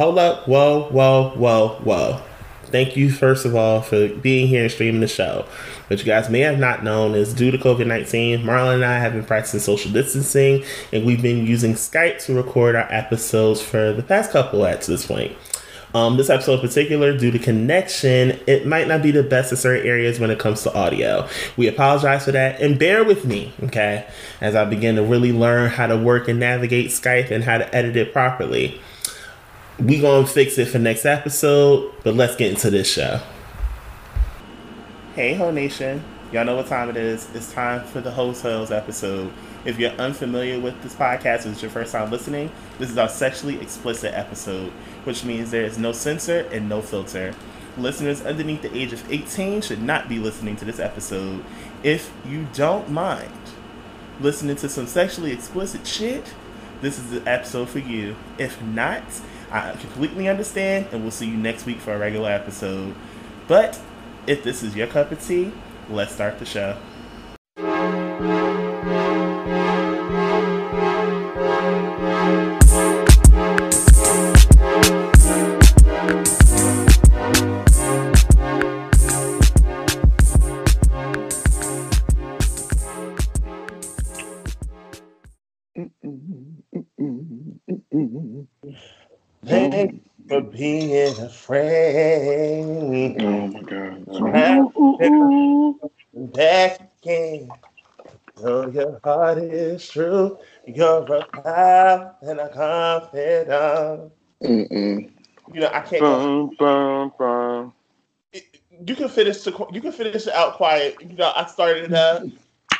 hold up, whoa, whoa, whoa, whoa. Thank you, first of all, for being here and streaming the show. What you guys may have not known is due to COVID 19, Marlon and I have been practicing social distancing, and we've been using Skype to record our episodes for the past couple at this point. Um, this episode in particular, due to connection, it might not be the best in certain areas when it comes to audio. We apologize for that and bear with me, okay, as I begin to really learn how to work and navigate Skype and how to edit it properly. We gonna fix it for next episode, but let's get into this show. Hey, Ho Nation. Y'all know what time it is. It's time for the Heaux Tales episode. If you're unfamiliar with this podcast, it's your first time listening, this is our sexually explicit episode which means there is no censor and no filter. Listeners underneath the age of 18 should not be listening to this episode. If you don't mind listening to some sexually explicit shit, this is the episode for you. If not, I completely understand, and we'll see you next week for a regular episode. But if this is your cup of tea, let's start the show. For being a friend. Oh my God. Back again. Though your heart is true, you're a pal and a confidant. Mm-mm. You know, I can't. Bum, bum, bum. You can finish. The, you can finish it out quiet. You know, I started it up.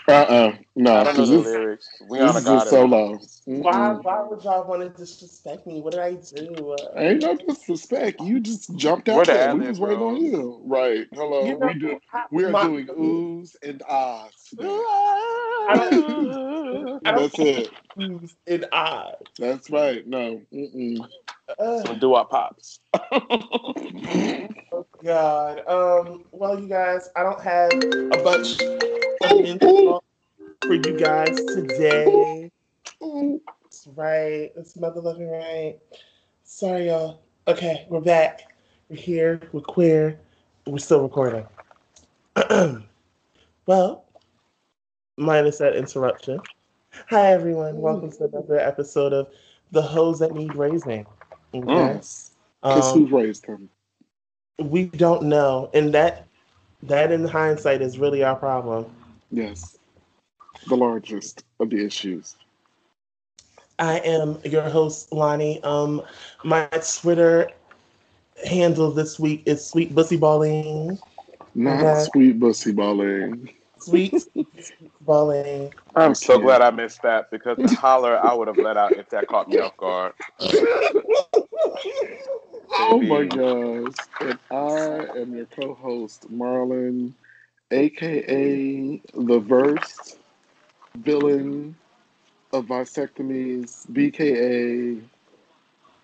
Uh uh No. I don't know the this, lyrics. We this is just solo. Why, why would y'all want to disrespect me? What did I do? Uh, Ain't no disrespect. You just jumped out there. We was waiting on you. Right. Hello. You know, we, do, we are my, doing oohs and ahs today. That's it. Oohs and ahs. That's right. No. Mm-mm. Uh, we'll do our pops. oh God. Um. Well, you guys, I don't have a bunch for you guys today. That's right. That's mother loving right. Sorry, y'all. Okay, we're back. We're here. We're queer. We're still recording. well, minus that interruption. Hi, everyone. Welcome to another episode of The Hoes That Need Raising. Yes. Because um, who raised them? We don't know. And that that in hindsight is really our problem. Yes. The largest of the issues. I am your host, Lonnie. Um, my Twitter handle this week is Sweet Bussy Balling. Not okay. Sweet Bussy Balling. Sweet Balling. I'm so yeah. glad I missed that because the holler I would have let out if that caught me off guard. oh my gosh. And I am your co host, Marlon aka the verse villain of vasectomies, BKA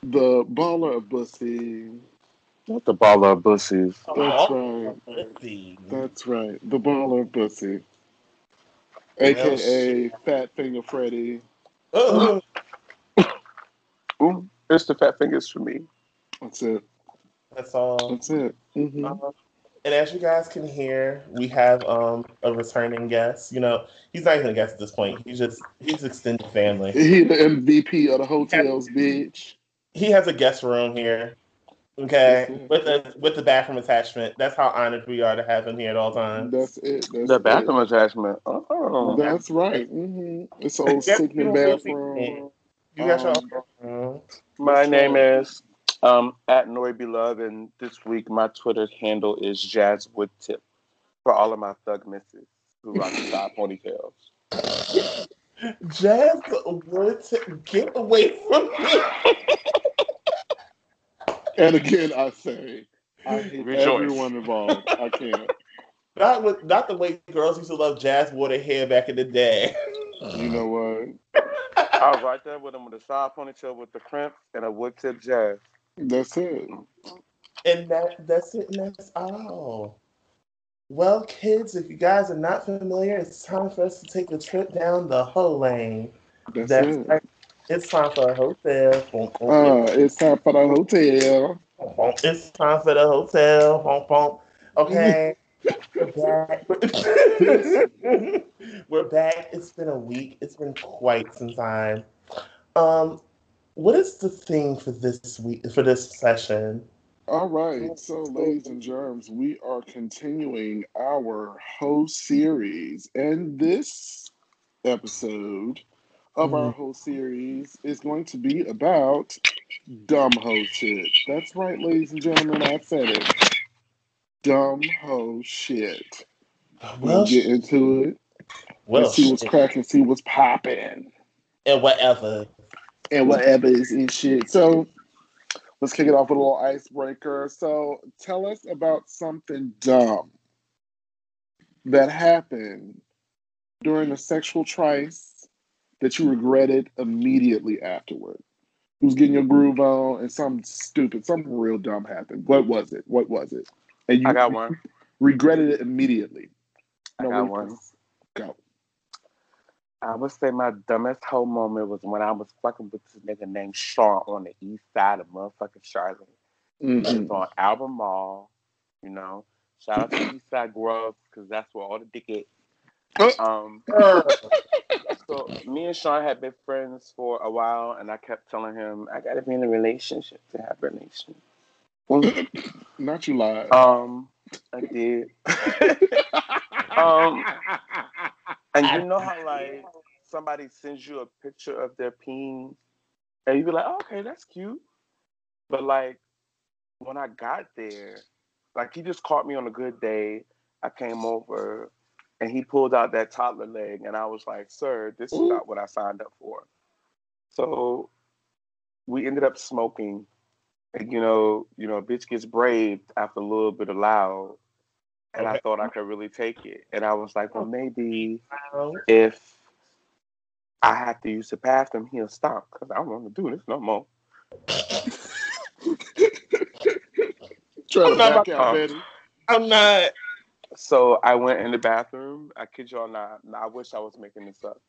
the baller of bussy. Not the baller of bussies. That's right. That's right. The baller of bussy. AKA Fat Finger Freddy. Uh-huh. Ooh, it's the fat fingers for me. That's it. That's all. That's it. Mm-hmm. Uh, and as you guys can hear, we have um, a returning guest. You know, he's not even a guest at this point. He's just he's extended family. He the MVP of the hotels, bitch. He has a guest room here. Okay, with the with the bathroom attachment. That's how honored we are to have him here at all times. That's it. That's the bathroom it. attachment. Oh, that's right. Mm-hmm. It's old sickening bathroom. You got um, your. My name is um, at Norry Beloved, and this week my Twitter handle is Jazz Woodtip for all of my thug misses who rock the side ponytails. Jazz Woodtip, get away from me! and again, I say, I hate Rejoice. everyone involved. I can't. Not with, not the way girls used to love Jazz Water hair back in the day. You know what? I was right there with him with a side ponytail with the crimp and a wood tip jazz. That's it. And that that's it, and that's all. Well, kids, if you guys are not familiar, it's time for us to take a trip down the whole lane. That's, that's it. Right. It's time for a hotel. Uh, it's time for the hotel. It's time for the hotel. Okay. We're back. We're back. It's been a week. It's been quite some time. Um, what is the theme for this week for this session? All right, so ladies and germs, we are continuing our whole series, and this episode of our mm-hmm. whole series is going to be about dumb hoe shit. That's right, ladies and gentlemen, I said it. Dumb hoe shit. Well, we'll get into it. Well, see what's cracking, see what's popping, and whatever, and whatever is in shit. So let's kick it off with a little icebreaker. So tell us about something dumb that happened during a sexual trice that you regretted immediately afterward. Who's getting your groove on and something stupid, something real dumb happened. What was it? What was it? And you I got one. Regretted it immediately. I got one. Go. I would say my dumbest whole moment was when I was fucking with this nigga named Sean on the east side of motherfucking Charlotte. Mm-hmm. It was on Albemarle, you know. Shout out to East Side Grove because that's where all the dick is. Um, so me and Sean had been friends for a while, and I kept telling him I gotta be in a relationship to have a relationship. Not you lied. Um, I did. um, and you know how like somebody sends you a picture of their peen, and you be like, oh, okay, that's cute. But like when I got there, like he just caught me on a good day. I came over and he pulled out that toddler leg, and I was like, "Sir, this is not what I signed up for." So we ended up smoking, and you know, you know, a bitch gets braved after a little bit of loud, and okay. I thought I could really take it, and I was like, "Well, oh. maybe if I have to use the bathroom, he'll stop because I don't want to do this no more." Trying to back out, Betty. I'm not. So I went in the bathroom. I kid y'all not. I wish I was making this up,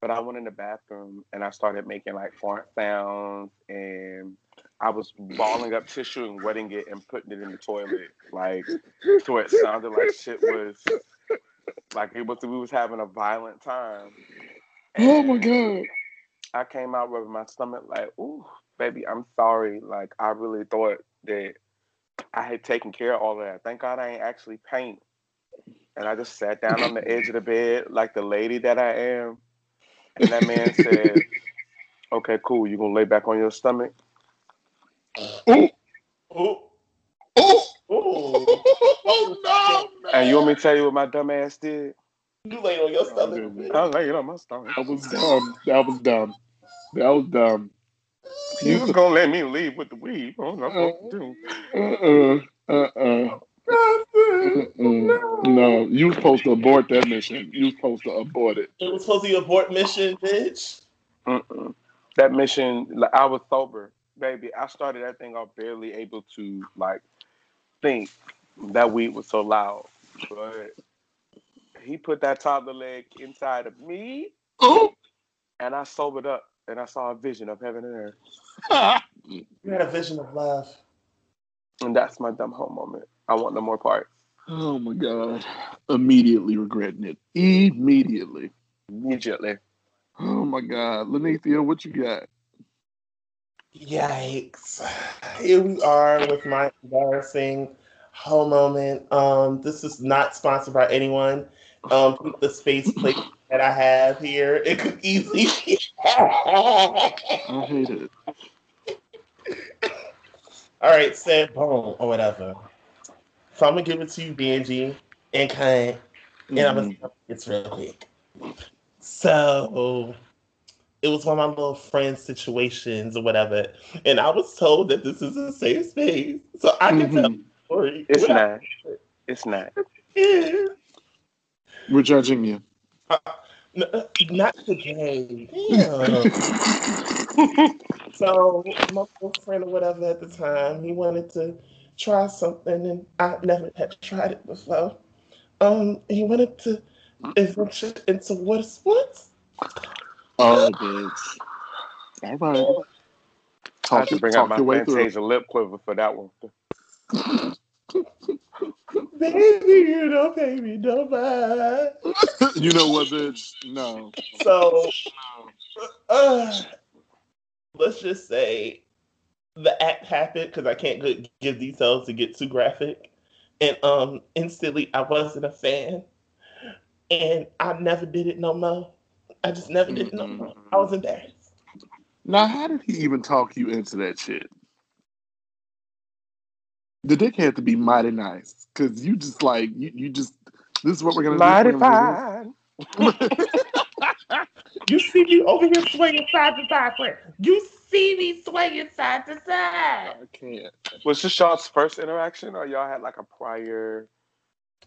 but I went in the bathroom and I started making like fart sounds, and I was balling up tissue and wetting it and putting it in the toilet, like so it sounded like shit was like it was. We was having a violent time. And oh my god! I came out with my stomach like, "Ooh, baby, I'm sorry. Like I really thought that." I had taken care of all of that. Thank God I ain't actually paint and I just sat down on the edge of the bed like the lady that I am. And that man said, Okay, cool. You gonna lay back on your stomach? Ooh. Ooh. Ooh. Ooh. Oh no, man. And you want me to tell you what my dumb ass did? You laid on your stomach. I was laying on my stomach. That was dumb. That was dumb. That was dumb. You was gonna let me leave with the weed. Oh, no, uh, uh, uh, uh. No, you was supposed to abort that mission. You was supposed to abort it. It was supposed to be abort mission, bitch. Mm-mm. That mission, like, I was sober, baby. I started that thing off barely able to like think that weed was so loud, but he put that toddler leg inside of me, oh. and I sobered up, and I saw a vision of heaven and earth. you had a vision of love, and that's my dumb home moment. I want no more parts. Oh my god! Immediately regretting it. Immediately. Immediately. Oh my god, Lanithia, what you got? Yikes! Here we are with my embarrassing whole moment. Um, this is not sponsored by anyone. Um, the space plate that I have here, it could easily. I hate it. All right, said boom or whatever. So I'm gonna give it to you, Benji and Kane, and mm-hmm. I'm gonna it's real quick. So it was one of my little friend situations or whatever, and I was told that this is a safe space, so I can mm-hmm. tell the story. It's not. It's not. Yeah. We're judging you. Uh, n- not today. so my friend or whatever at the time, he wanted to try something, and I never had tried it before. Um, he wanted to adventure into water sports. Oh, bitch. All right. I Talk, have to your- bring out my your way. Fantasia lip quiver for that one. Baby, you don't pay me no mind. you know what, bitch? No. So, uh, let's just say the act happened because I can't good, give details to get too graphic, and um, instantly I wasn't a fan, and I never did it no more. I just never did it no more. I was embarrassed. Now, how did he even talk you into that shit? The dick had to be mighty nice because you just like you, you just this is what we're gonna Mighty do. We're gonna do this. fine. You see me over here swinging side to side, friend. You see me swinging side to side. I can't. Was this y'all's first interaction, or y'all had like a prior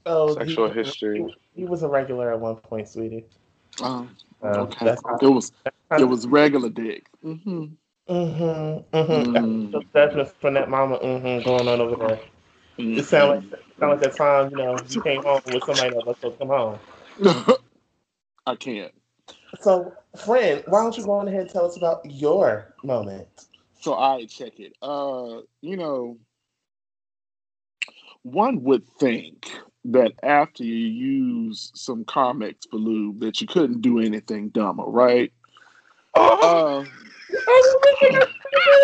Oh, sexual he, history? He was a regular at one point, sweetie. Um, Uh, okay. That's how, It was it was regular dick. Mm-hmm. Mm-hmm. Mm-hmm. Mm. That's judgments from that mama mm-hmm, going on over there. Mm-hmm. It sound like sound like that time, you know, you came home with somebody that was supposed to come home. I can't. So, friend, why don't you go on ahead and tell us about your moment? So I check it. Uh, you know, one would think that after you use some for lube, that you couldn't do anything dumber, right? Uh,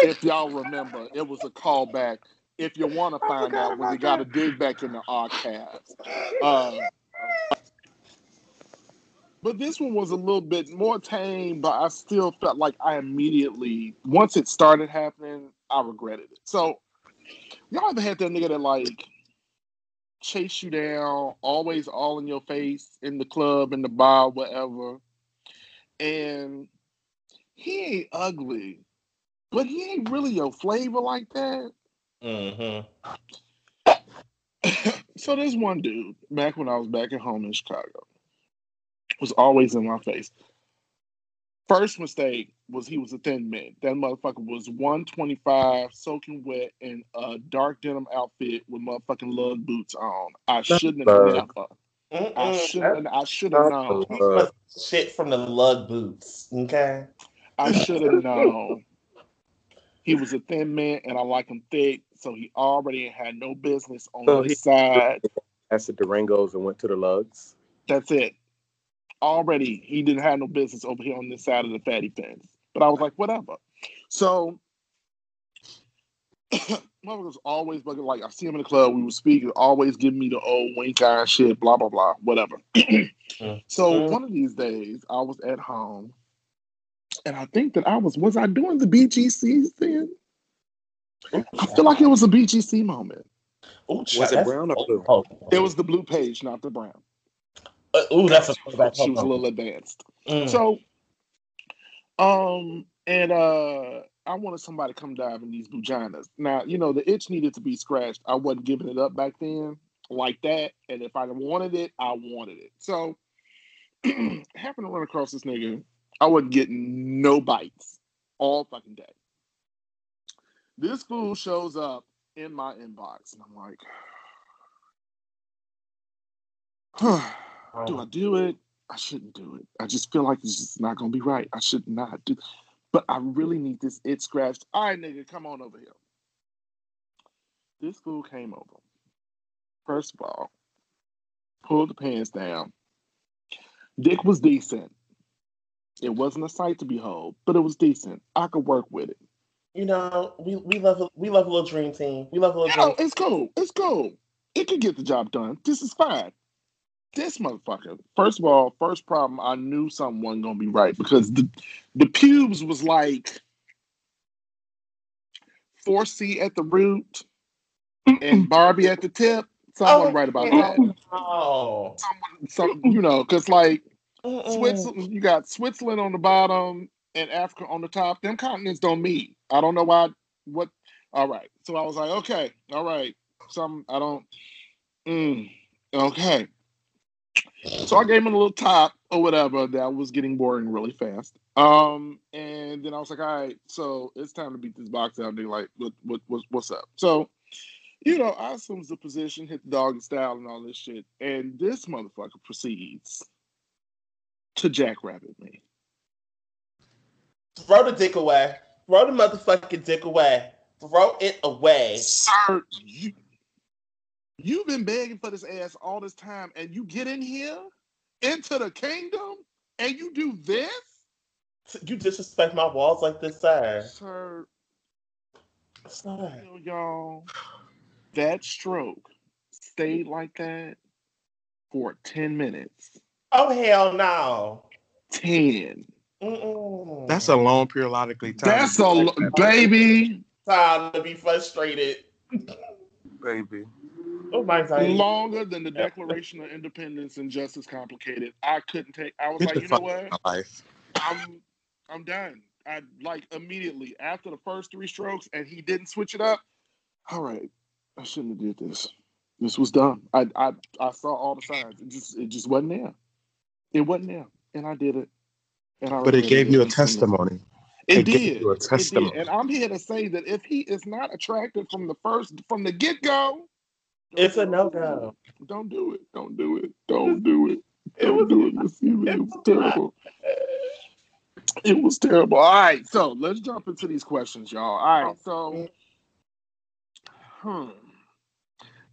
if y'all remember, it was a callback. If you want to find out, when you got to dig back in the archives. Uh, but this one was a little bit more tame, but I still felt like I immediately, once it started happening, I regretted it. So, y'all ever had that nigga that like chase you down, always all in your face in the club, in the bar, whatever, and he ain't ugly, but he ain't really your flavor like that. Mm-hmm. so there's one dude back when I was back at home in Chicago was always in my face. First mistake was he was a thin man. That motherfucker was 125, soaking wet in a dark denim outfit with motherfucking lug boots on. I shouldn't have Lug. never. I shouldn't. I should have known. Uh, shit from the lug boots. Okay. I should have known. He was a thin man, and I like him thick, so he already had no business on So this he- side. That's the Durangos and went to the lugs. That's it. Already, he didn't have no business over here on this side of the fatty fence. But I was like, whatever. So, motherfucker was always bugging. Like I see him in the club, we would speak, always give me the old wink eye shit, blah blah blah, whatever. so Mm. one of these days, I was at home, and I think that I was was I doing the BGC then? I feel like it was a BGC moment. Ooh, Was it brown or blue? Oh, It was the blue page, not the brown. Uh, ooh, that's a. She was a little advanced. Mm. So, um, and uh, I wanted somebody to come dive in these vaginas. Now, you know, the itch needed to be scratched. I wasn't giving it up back then like that. And if I wanted it, I wanted it. So, happened to run across this nigga. I wasn't getting no bites all fucking day. This fool shows up in my inbox, and I'm like, do I do it? I shouldn't do it. I just feel like it's just not gonna be right. I should not do. But I really need this it scratched. All right, nigga, come on over here. This fool came over. First of all, pulled the pants down. Dick was decent. It wasn't a sight to behold, but it was decent. I could work with it. You know, we, we love a- we love a little dream team. We love a little No, it's cool. It's cool. It could get the job done. This is fine. This motherfucker. First of all, first problem, I knew something wasn't gonna be right because the the pubes was like four C at the root and Barbie at the tip. Something right about that. Oh, Some, you know, because like Mm-mm. Switzerland, you got Switzerland on the bottom and Africa on the top. Them continents don't meet. I don't know why. What? All right. So I was like, okay, all right. Some I don't. Mm, okay. So I gave him a little top or whatever. That was getting boring really fast. Um, and then I was like, all right, so it's time to beat this box out. And they're like, what, what, what, what's up? So, you know, I assumes the position, hit the dog style, and all this shit. And this motherfucker proceeds to jackrabbit me. Throw the dick away. Throw the motherfucking dick away. Throw it away. Sir, you, you've been begging for this ass all this time, and you get in here into the kingdom and you do this? You disrespect my walls like this, sir. Sir, sir. y'all, that stroke stayed like that for 10 minutes. Oh, hell no. 10. Mm-mm. That's a long periodically time. That's a like baby. Time to be frustrated. baby. Oh my God. Longer than the Declaration of Independence and Justice Complicated. I couldn't take. I was Get like, you know what? Life. I'm, I'm done. I like immediately after the first three strokes, and he didn't switch it up. All right, I shouldn't have did this. This was dumb. I, I, I saw all the signs. It just, it just wasn't there. It wasn't there, and I did it. And I but it gave you a testimony. It, it did. a testimony. It did. And I'm here to say that if he is not attracted from the first, from the get go, it's a no go. Don't do it. Don't do it. Don't do it. Don't do it, Miss It was terrible. It was terrible. All right, so let's jump into these questions, y'all. All right, so, hmm.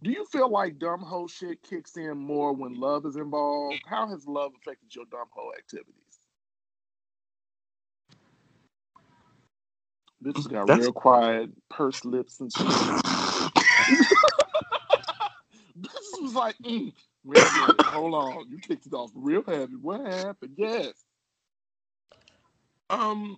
Do you feel like dumb hoe shit kicks in more when love is involved? How has love affected your dumb hoe activities? Bitches got That's... real quiet, pursed lips and shit. Bitches was like, mm, wait, wait, hold on, you kicked it off real heavy. What happened? Yes. Um,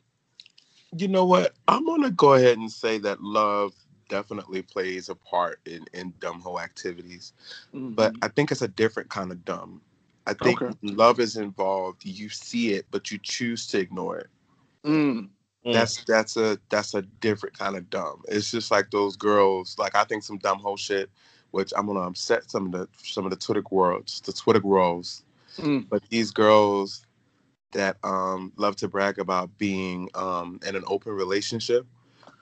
you know what? I'm gonna go ahead and say that love definitely plays a part in in dumb hoe activities, mm-hmm. but I think it's a different kind of dumb. I think okay. love is involved. You see it, but you choose to ignore it. Mm. That's that's a that's a different kind of dumb. It's just like those girls. Like I think some dumb hoe shit, which I'm gonna upset some of the some of the Twitter worlds, the Twitter girls. Mm. But these girls that um, love to brag about being um, in an open relationship,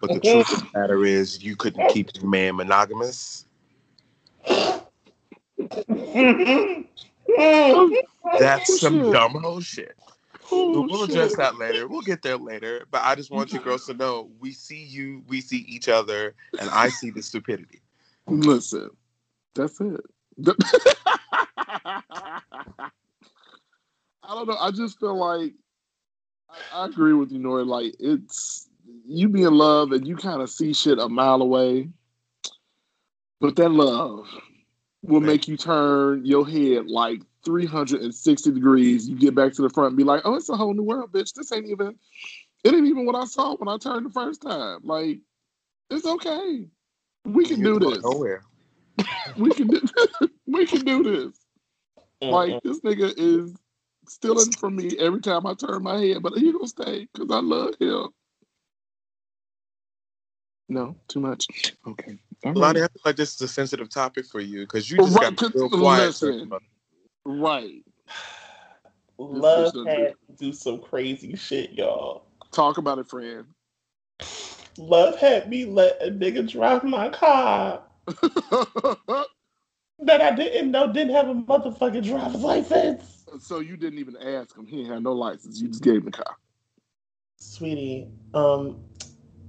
but the truth of the matter is you couldn't keep your man monogamous. That's some dumb hoe shit. Oh, we'll address that later. We'll get there later. But I just want you girls to know we see you, we see each other, and I see the stupidity. Listen, that's it. I don't know. I just feel like I, I agree with you, Norry. Like it's you be in love and you kind of see shit a mile away, but that love will make you turn your head like 360 degrees. You get back to the front and be like, "Oh, it's a whole new world, bitch. This ain't even. It ain't even what I saw when I turned the first time. Like, it's okay. We can do this. Nowhere. we can do. we can do this. Like this nigga is stealing from me every time I turn my head, but he gonna stay because I love him. No, too much. Okay. All Lonnie, I feel like this is a sensitive topic for you because you just right, got real quiet. Listen, right. Love had to do some crazy shit, y'all. Talk about it, friend. Love had me let a nigga drive my car that I didn't know didn't have a motherfucking driver's license. So you didn't even ask him. He had no license. You just gave him the car. Sweetie, um,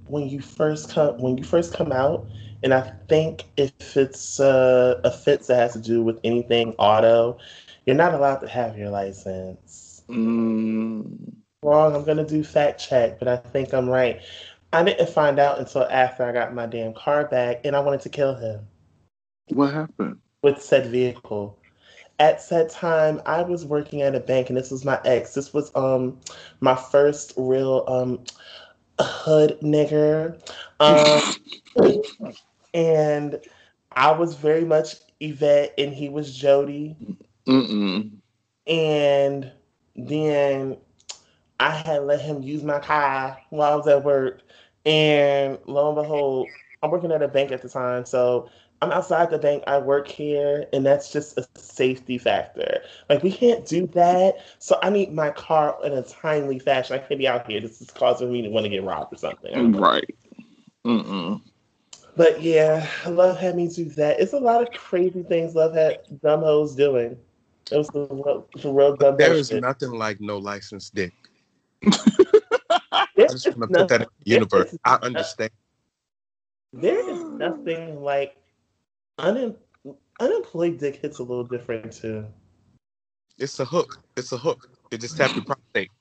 when you first come when you first come out, and I think if it's uh, offense that has to do with anything auto, you're not allowed to have your license. Mm. Wrong. I'm gonna do fact check, but I think I'm right. I didn't find out until after I got my damn car back, and I wanted to kill him. What happened with said vehicle? at said time i was working at a bank and this was my ex this was um my first real um hood nigger um and i was very much yvette and he was jody Mm-mm. and then i had let him use my car while i was at work and lo and behold i'm working at a bank at the time so I'm outside the bank. I work here, and that's just a safety factor. Like we can't do that. So I need my car in a timely fashion. I can't be out here. This is causing me to want to get robbed or something. Right. Mm-mm. But yeah, love had me do that. It's a lot of crazy things love had dumb hoes doing. It was the real, the real dumb. There is nothing like no licensed dick. I just want to put that in the universe. I understand. There is nothing like unem- unemployed dick hits a little different too. It's a hook. It's a hook. It just tapped your prostate.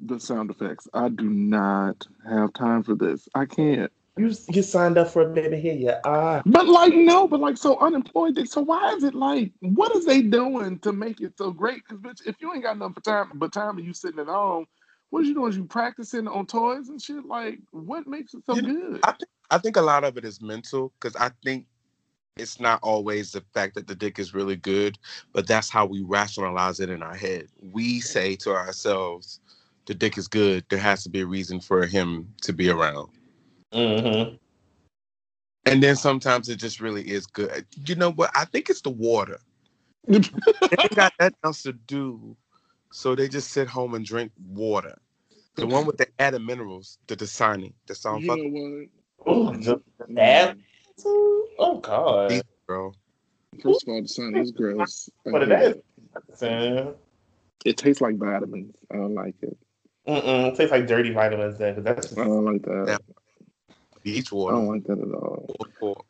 the sound effects. I do not have time for this. I can't. You you signed up for a baby here, yeah. Ah, But like no, but like so unemployed. dick, So why is it like? What is they doing to make it so great? Because bitch, if you ain't got nothing for time, but time and you sitting at home, what is you doing? Is you practicing on toys and shit? Like what makes it so You good? I think I think a lot of it is mental because I think it's not always the fact that the dick is really good, but that's how we rationalize it in our head. We say to ourselves, the dick is good. There has to be a reason for him to be around. Mm-hmm. And then sometimes it just really is good. You know what? I think it's the water. They got nothing else to do. So they just sit home and drink water. The one with the added minerals, the Dasani. The sound you fuck know Oh, what? the, that. Oh God. these, bro. First of all, the sun is gross. I What it hate is? Mm-mm. It tastes like vitamins. I don't like it. It tastes like dirty vitamins then, 'cause that's I don't like that. Beach I don't like that at all. Or-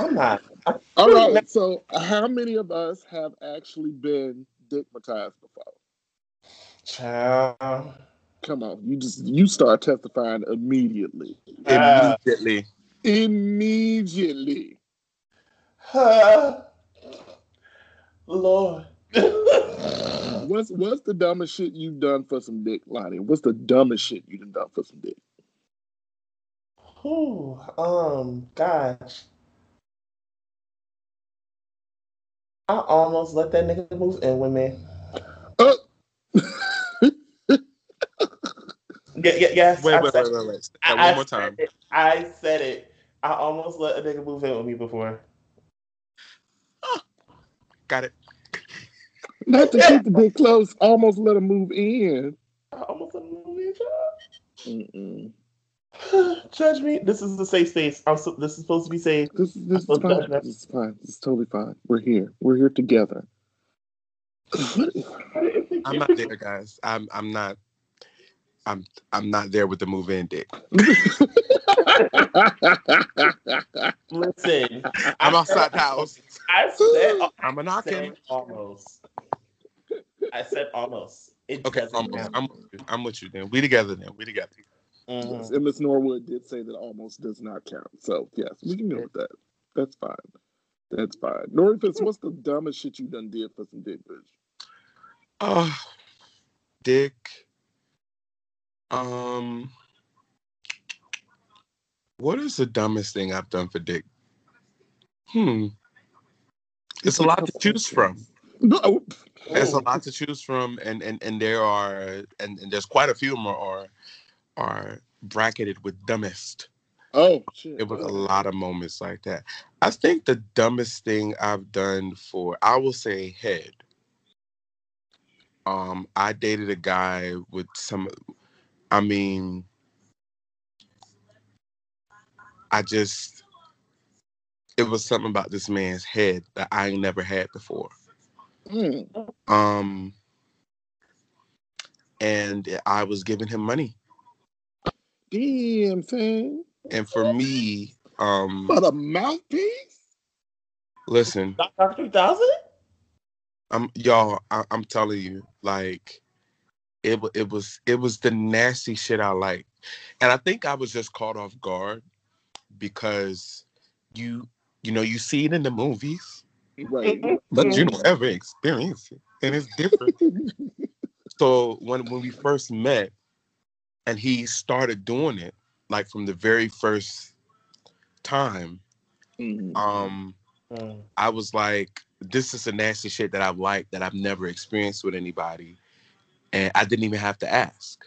I'm not. I, All right. So, how many of us have actually been dickmatized before? child. Come on, you just you start testifying immediately. Ah. Immediately. Immediately. Ah. Lord. What's what's the dumbest shit you've done for some dick, Lonnie? What's the dumbest shit you've done for some dick? Ooh, um, gosh. I almost let that nigga move in with me. Oh. Yeah, yeah, yes. Wait, I wait, wait, wait, wait. I- that I one more said time. it. I said it. I almost let a nigga move in with me before. Got it. Not to keep the dick close, almost let him move in. I almost let him move in, Mm-mm. Judge me. This is a safe space. I'm so, this is supposed to be safe. This is this is fine. judging. This is fine. This is totally fine. We're here. We're here together. I'm not there, guys. I'm I'm not I'm I'm not there with the move in dick. Listen, I'm outside the house. I said, I'm a knocking. said almost. I said almost. It Okay, almost. I'm with you. I'm with you then. We together then. We together. Mhm. Yes, and Miss Norwood did say that almost does not count. So yes, we can go with that. That's fine. That's fine. Norry Fitz, what's the dumbest shit you done did for some dick, bitch? Oh, dick. Um, what is the dumbest thing I've done for dick? Hmm. It's a lot to choose from. No. There's a lot to choose from, and and and there are, and, and there's quite a few more are are bracketed with dumbest. Oh shit. It was a lot of moments like that. I think the dumbest thing I've done for, I will say, head. Um, I dated a guy with some. I mean, I just. It was something about this man's head that I ain't never had before. Mm. Um, and I was giving him money, Damn thing. and for me, um, But a mouthpiece? listen, Doctor 3000? I'm y'all. I, I'm telling you, like, it it was it was the nasty shit I like, and I think I was just caught off guard because you you know you see it in the movies, Right. but you don't ever experience it, and it's different. so when when we first met, and he started doing it, like from the very first time, Mhm. um. Mm. I was like, this is a nasty shit that I've liked that I've never experienced with anybody. And I didn't even have to ask.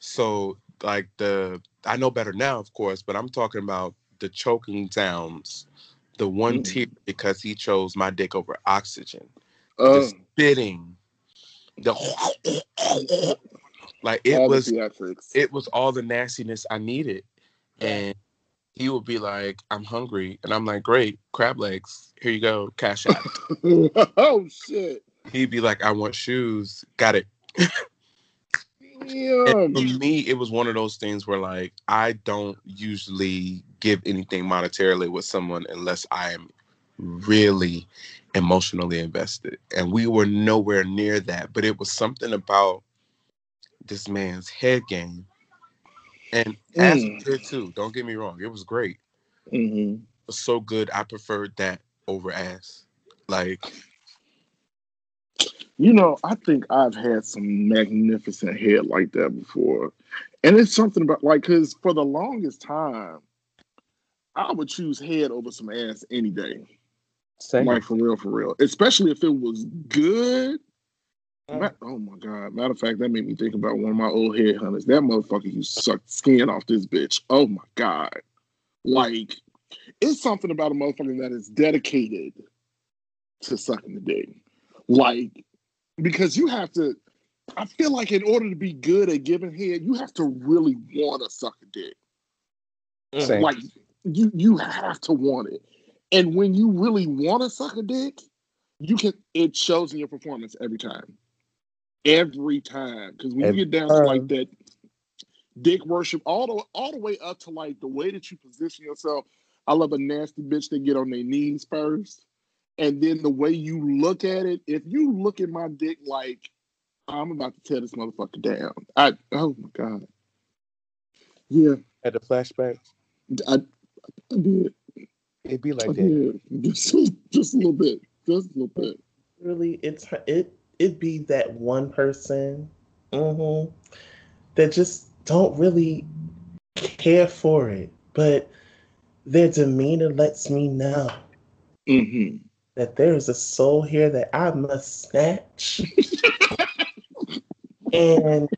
So like the I know better now, of course, but I'm talking about the choking sounds, the one Mm. tear because he chose my dick over oxygen, Oh, the spitting, the like it all was it was all the nastiness I needed. And he would be like, I'm hungry. And I'm like, great, crab legs. Here you go, cash out. oh shit. he'd be like, "I want shoes." Got it. For me, it was one of those things where like I don't usually give anything monetarily with someone unless I am really emotionally invested. And we were nowhere near that. But it was something about this man's head game. And ass Mm. was good too. Don't get me wrong. It was great. hmm It was so good. I preferred that over ass. Like You know, I think I've had some magnificent head like that before. And it's something about like because for the longest time, I would choose head over some ass any day. Same. Like for real, for real. Especially if it was good. Uh, Ma- oh my god. Matter of fact, that made me think about one of my old headhunters. That motherfucker you sucked skin off this bitch. Oh my god. Like, it's something about a motherfucker that is dedicated to sucking the dick. Like, because you have to I feel like in order to be good at giving head, you have to really want to suck a dick. Same. Like you you have to want it. And when you really want to suck a dick, you can it shows in your performance every time. Every time. Because when Every you get down to like that dick worship, all the all the way up to like the way that you position yourself. I love a nasty bitch that get on their knees first. And then the way you look at it, if you look at my dick like I'm about to tear this motherfucker down. I oh my god. Yeah, At the flashback, I, I did. it'd be I like that. did. Just, just a little bit. Just a little bit. really it's it it be that one person mhm, that just don't really care for it but their demeanor lets me know Mm-hmm. that there is a soul here that i must snatch and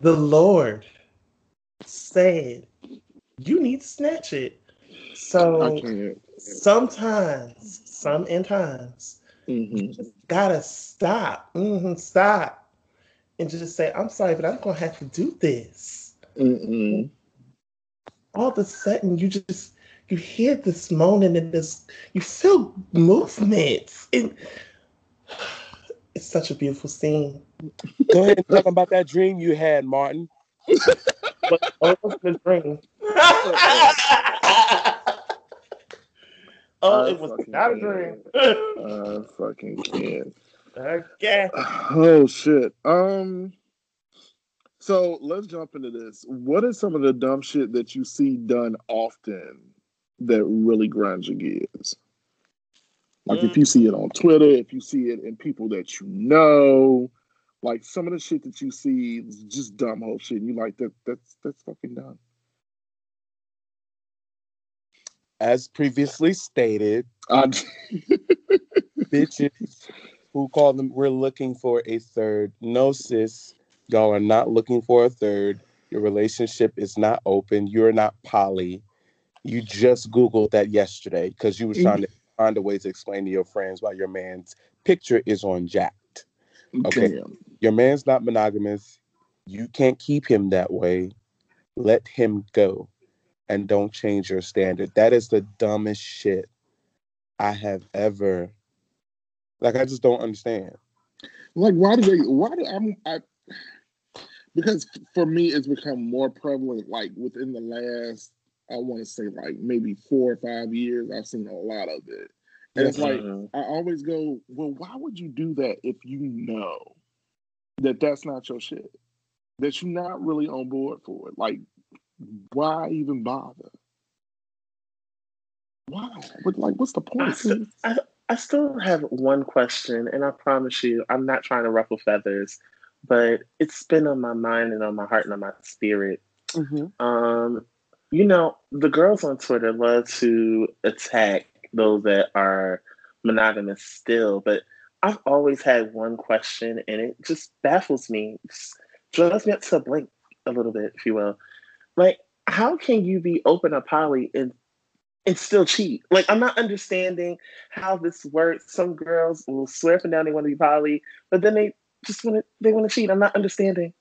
the lord said you need to snatch it so I sometimes some in times Mm-hmm. just gotta stop. hmm stop. And just say, I'm sorry, but I'm gonna have to do this. Mm-mm. All of a sudden you just you hear this moaning and this you feel movements. And it's such a beautiful scene. Go ahead and talk about that dream you had, Martin. But oh, it was a dream. oh, it was not a dream. I fucking can't. okay. Oh shit. Um. So let's jump into this. What is some of the dumb shit that you see done often that really grinds your gears? Like if you see it on Twitter, if you see it in people that you know, like some of the shit that you see is just dumb whole shit. And you like that that's that's fucking dumb. As previously stated, I, bitches who call them, we're looking for a third. No, sis, y'all are not looking for a third. Your relationship is not open. You're not poly. You just Googled that yesterday because you were mm-hmm. trying to find a way to explain to your friends why your man's picture is on Jack'd. Okay. Damn. Your man's not monogamous. You can't keep him that way. Let him go and don't change your standard. That is the dumbest shit I have ever. Like, I just don't understand. Like, why do they? Why do I'm? I, because for me, it's become more prevalent. Like within the last, I want to say, like maybe four or five years, I've seen a lot of it. And it's like Mhm. I always go, well, why would you do that if you know that that's not your shit? That you're not really on board for it. Like, why even bother? Why? But like, what's the I, point? st- I, I still have one question, and I promise you, I'm not trying to ruffle feathers, but it's been on my mind and on my heart and on my spirit. Um, you know, the girls on Twitter love to attack those that are monogamous still, but I've always had one question, and it just baffles me, just drives me up to a blink a little bit, if you will. Like, how can you be open to poly and and still cheat? Like, I'm not understanding how this works. Some girls will swear up and down they want to be poly, but then they just want to they want to cheat. I'm not understanding.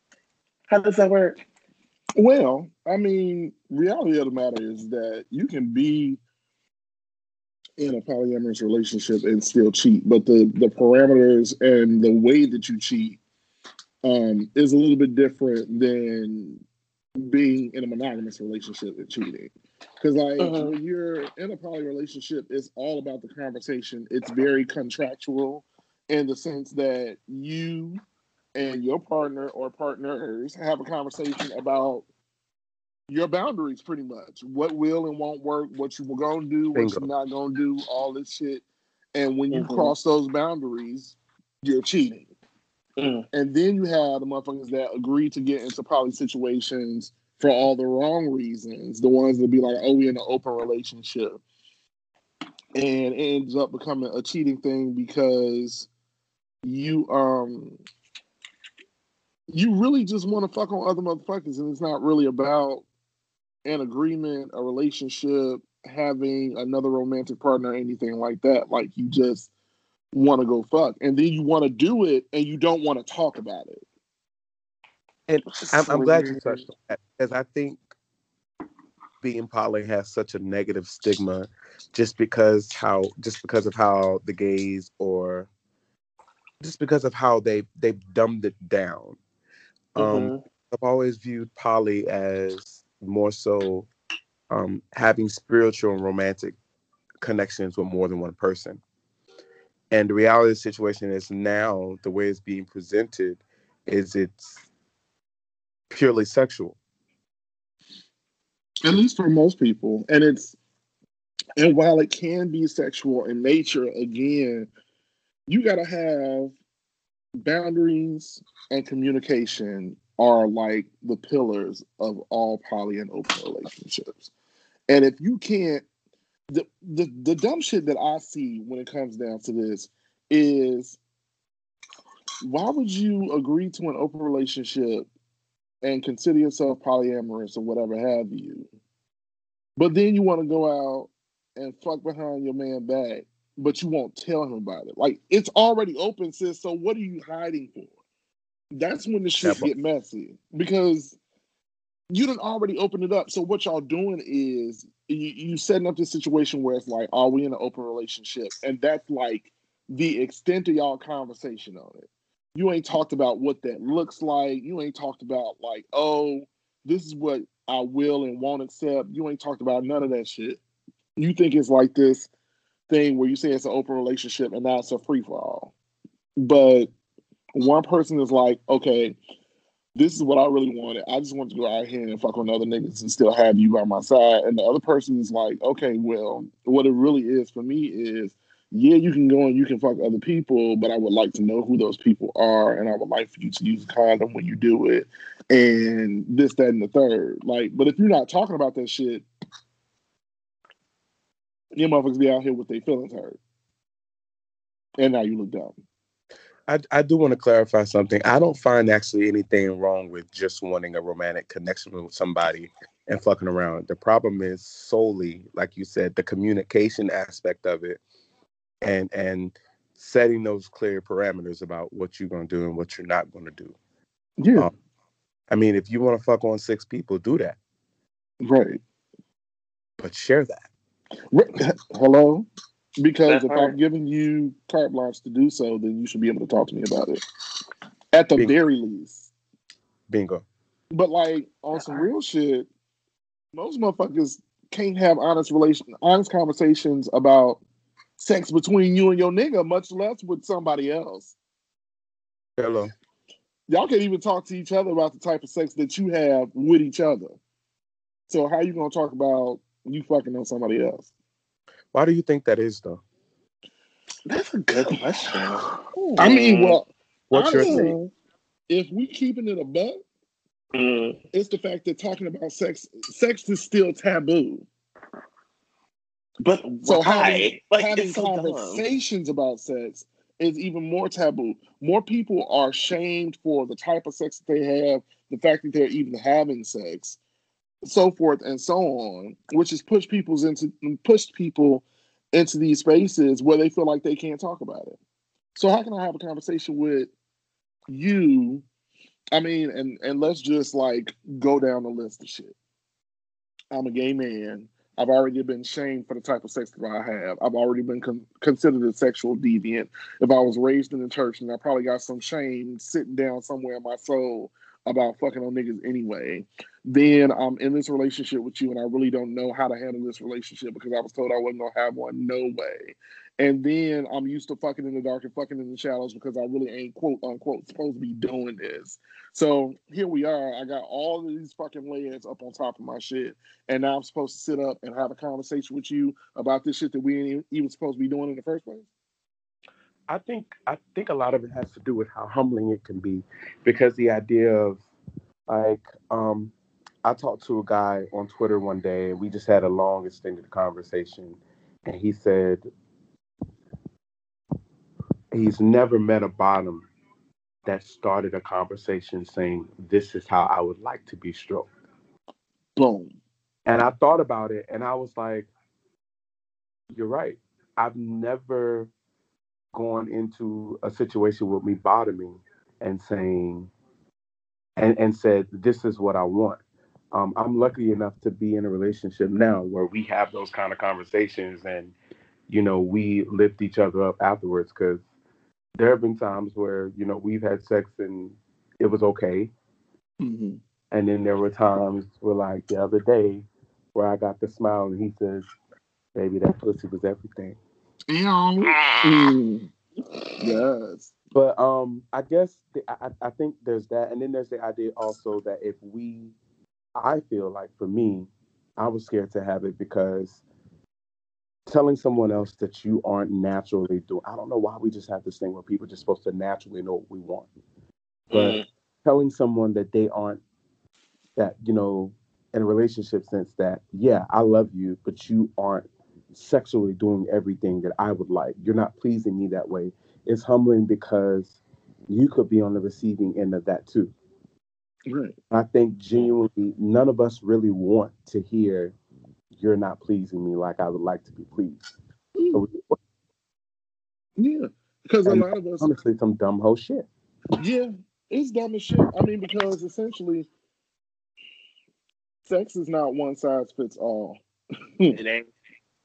How does that work? Well, I mean, reality of the matter is that you can be in a polyamorous relationship and still cheat, but the the parameters and the way that you cheat um, is a little bit different than being in a monogamous relationship and cheating. Because like uh-huh. when you're in a poly relationship, it's all about the conversation. It's very contractual in the sense that you and your partner or partners have a conversation about your boundaries pretty much. What will and won't work, what you were gonna do, what you're not gonna do, all this shit. And when you mm-hmm. cross those boundaries, you're cheating. Mm. And then you have the motherfuckers that agree to get into probably situations for all the wrong reasons. The ones that be like, oh, we in an open relationship. And it ends up becoming a cheating thing because you um you really just want to fuck on other motherfuckers and it's not really about an agreement, a relationship, having another romantic partner, anything like that. Like you just want to go fuck, and then you want to do it, and you don't want to talk about it. And I'm, I'm glad you touched on that because I think being poly has such a negative stigma, just because how just because of how the gays or just because of how they they've dumbed it down. Um, mm-hmm. Um, I've always viewed poly as more so um, having spiritual and romantic connections with more than one person. And the reality of the situation is now the way it's being presented is it's purely sexual. At least for most people. And it's and while it can be sexual in nature, again, you gotta have boundaries and communication are like the pillars of all poly and open relationships. And if you can't the, the the dumb shit that I see when it comes down to this is why would you agree to an open relationship and consider yourself polyamorous or whatever have you, but then you want to go out and fuck behind your man back, but you won't tell him about it. Like it's already open, sis. So what are you hiding for? That's when the shit get messy because you didn't already open it up. So what y'all doing is you, you setting up this situation where it's like, are we in an open relationship? And that's like the extent of y'all conversation on it. You ain't talked about what that looks like. You ain't talked about like, oh, this is what I will and won't accept. You ain't talked about none of that shit. You think it's like this thing where you say it's an open relationship and now it's a free for all. But one person is like, okay, this is what I really wanted. I just want to go out here and fuck on other niggas and still have you by my side. And the other person is like, okay, well, what it really is for me is, yeah, you can go and you can fuck other people, but I would like to know who those people are, and I would like for you to use a condom when you do it, and this, that, and the third. Like, but if you're not talking about that shit, your motherfuckers be out here with their feelings hurt, and now you look dumb. I, I do want to clarify something. I don't find actually anything wrong with just wanting a romantic connection with somebody and fucking around. The problem is solely, like you said, the communication aspect of it and and setting those clear parameters about what you're gonna do and what you're not gonna do. Yeah. Um, I mean, if you want to fuck on six people, do that. Right. But share that. Hello? Because if I'm giving you carte blanche to do so, then you should be able to talk to me about it. At the Bingo. very least. Bingo. But like on some real shit, most motherfuckers can't have honest relation honest conversations about sex between you and your nigga, much less with somebody else. Hello. Y'all can't even talk to each other about the type of sex that you have with each other. So how you gonna talk about you fucking on somebody else? Why do you think that is, though? That's a good question. I mean, well, what's honestly, your take? If we keeping it above, mm. it's the fact that talking about sex, sex is still taboo. But so why? having, like, having so conversations dumb. about sex is even more taboo. More people are shamed for the type of sex that they have, the fact that they're even having sex, so forth and so on, which has pushed people's into pushed people into these spaces where they feel like they can't talk about it. So how can I have a conversation with you? I mean, and and let's just like go down the list of shit. I'm a gay man. I've already been shamed for the type of sex that I have. I've already been con- considered a sexual deviant. If I was raised in the church, and I probably got some shame sitting down somewhere in my soul about fucking on niggas anyway. Then I'm in this relationship with you, and I really don't know how to handle this relationship because I was told I wasn't gonna have one. No way. And then I'm used to fucking in the dark and fucking in the shadows because I really ain't quote unquote supposed to be doing this. So here we are. I got all of these fucking layers up on top of my shit. And now I'm supposed to sit up and have a conversation with you about this shit that we ain't even supposed to be doing in the first place. I think I think a lot of it has to do with how humbling it can be, because the idea of like um, I talked to a guy on Twitter one day and we just had a long extended conversation, and he said he's never met a bottom that started a conversation saying, This is how I would like to be stroked. Boom. And I thought about it and I was like, You're right. I've never gone into a situation with me bottoming and saying, and, and said, This is what I want. Um, I'm lucky enough to be in a relationship now where we have those kind of conversations and, you know, we lift each other up afterwards because there have been times where you know we've had sex and it was okay, mm-hmm. and then there were times where like the other day where I got the smile and he says, "Baby, that pussy was everything." Mm. Yes. But um, I guess the, I I think there's that, and then there's the idea also that if we, I feel like for me, I was scared to have it because telling someone else that you aren't naturally doing. I don't know why we just have this thing where people are just supposed to naturally know what we want. But mm. telling someone that they aren't that, you know, in a relationship sense that, yeah, I love you, but you aren't sexually doing everything that I would like. You're not pleasing me that way. It's humbling because you could be on the receiving end of that too. Right. I think genuinely none of us really want to hear you're not pleasing me like I would like to be pleased. Mm. So yeah, because a lot of us honestly some dumb whole shit. Yeah, it's dumb as shit. I mean, because essentially, sex is not one size fits all. it ain't.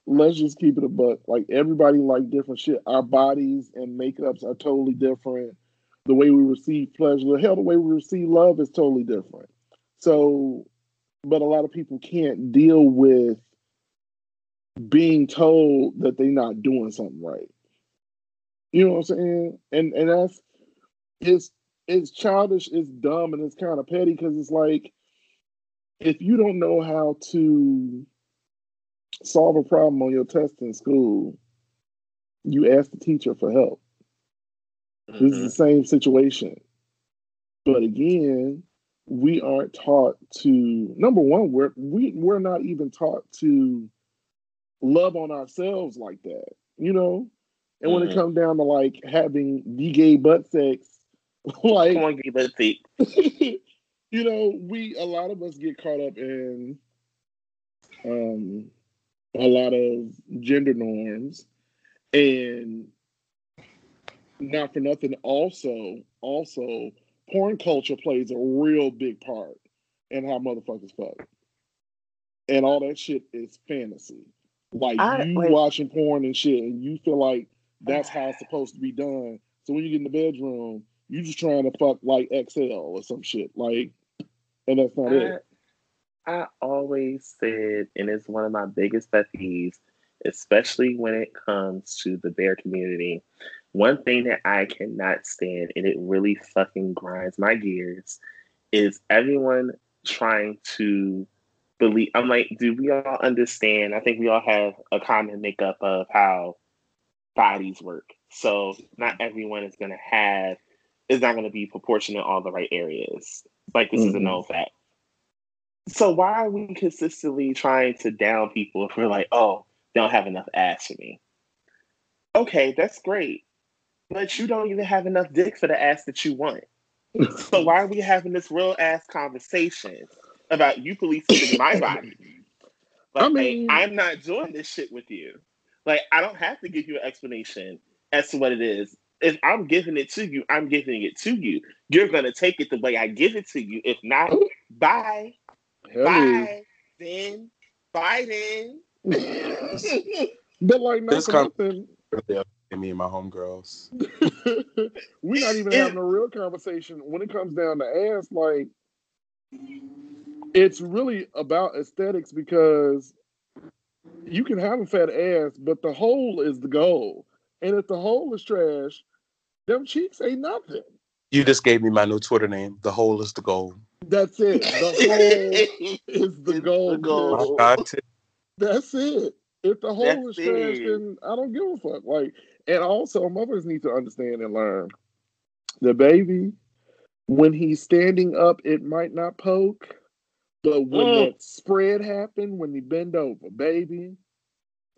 Let's just keep it a buck. Like everybody like different shit. Our bodies and makeups are totally different. The way we receive pleasure, hell, the way we receive love is totally different. So but a lot of people can't deal with being told that they're not doing something right. You know what I'm saying? And and that's it's it's childish, it's dumb, and it's kind of petty because it's like if you don't know how to solve a problem on your test in school, you ask the teacher for help. Mm-hmm. This is the mm-hmm. same situation. But again, we aren't taught to number one we're we, we're not even taught to love on ourselves like that you know and when mm-hmm. it comes down to like having the gay butt sex like on, gay butt sex. you know we a lot of us get caught up in um a lot of gender norms and not for nothing also also porn culture plays a real big part in how motherfuckers fuck. And all that shit is fantasy. Like I, you watching porn and shit, and you feel like that's how it's supposed to be done. So when you get in the bedroom, you're just trying to fuck like XL or some shit. Like, and that's not I, it. I always said, and it's one of my biggest pet peeves, especially when it comes to the bear community, one thing that I cannot stand, and it really fucking grinds my gears, is everyone trying to believe. I'm like, do we all understand? I think we all have a common makeup of how bodies work. So not everyone is going to have, is not going to be proportionate in all the right areas. Like this mm-hmm. is a known fact. So why are we consistently trying to down people if we're like, oh, they don't have enough ass for me? Okay, that's great. But you don't even have enough dick for the ass that you want. so why are we having this real ass conversation about you policing my body? Like, I mean, I'm not doing this shit with you. Like, I don't have to give you an explanation as to what it is. If I'm giving it to you, I'm giving it to you. You're gonna take it the way I give it to you. If not, oh. bye. Hell bye. Then fighting. but like not This for com- nothing. me and my homegirls. We're not even having a real conversation when it comes down to ass. Like, it's really about aesthetics because you can have a fat ass, but the hole is the goal. And if the hole is trash, them cheeks ain't nothing. You just gave me my new Twitter name. The hole is the goal. That's it. The hole is the goal. the goal. bitch. My God, Tiff. That's it. If the hole That's is trash, it. then I don't give a fuck. Like, and also mothers need to understand and learn. The baby, when he's standing up, it might not poke, but when Mm. that spread happen, when he bend over, baby,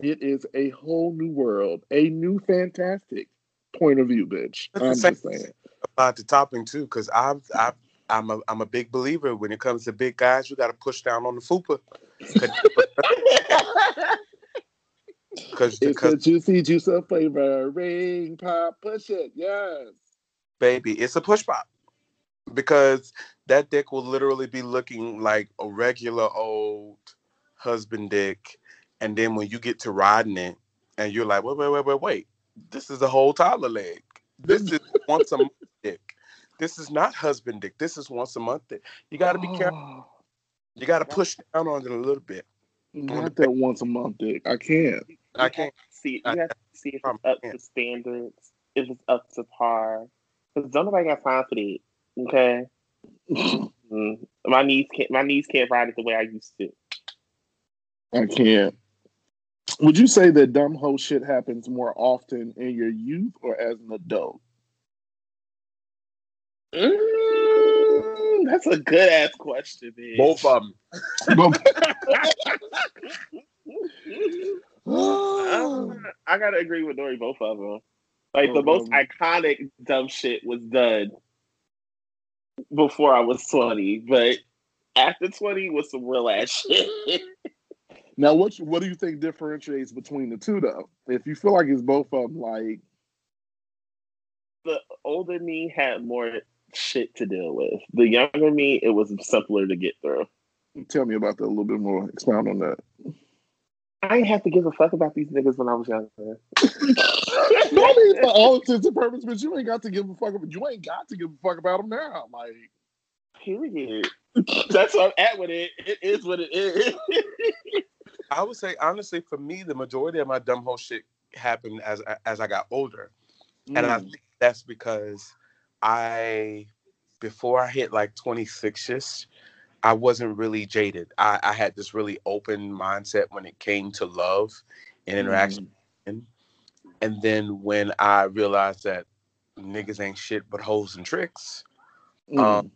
it is a whole new world, a new fantastic point of view, bitch. That's I'm just saying. about the topping too, because I've, I've I'm a I'm a big believer when it comes to big guys, you got to push down on the fupa. Because It's a juicy juice of flavor. Ring, pop, push it. Yes. baby, it's a push pop. Because that dick will literally be looking like a regular old husband dick, and then when you get to riding it, and you're like, wait, wait, wait, wait, wait, this is a whole toddler leg. This is once a month dick. This is not husband dick. This is once a month dick. You got to be careful. Oh, You got to push down on it a little bit. Not that once a month dick. I can't. I can't. See, I- you have to see if I'm- it's up yeah. to standards, if it's up to par. Because don't nobody got time for that. Okay, my knees can't. My knees can't ride it the way I used to. I can't. Would you say that dumb hoe shit happens more often in your youth or as an adult? Mm, that's a good ass question, man. Both of them. Um, I gotta agree with Norry. Both of them. Like the most of 'em. iconic dumb shit was done before I was twenty, but after twenty was some real ass shit. now, what what do you think differentiates between the two, though? If you feel like it's both of them, like the older me had more shit to deal with. The younger me, it was simpler to get through. tell me about that a little bit more. Expound on that. I didn't have to give a fuck about these niggas when I was younger. no, I mean, for all intents and purposes, but you ain't got to give a fuck. About, you ain't got to give a fuck about them now. Like, Period. That's what I'm at with it. It is what it is. I would say honestly, for me, the majority of my dumb whole shit happened as as I got older, and I mm, think that's because I, before I hit like twenty six ish, I wasn't really jaded. I, I had this really open mindset when it came to love and interaction. And then when I realized that niggas ain't shit but hoes and tricks, mm, um,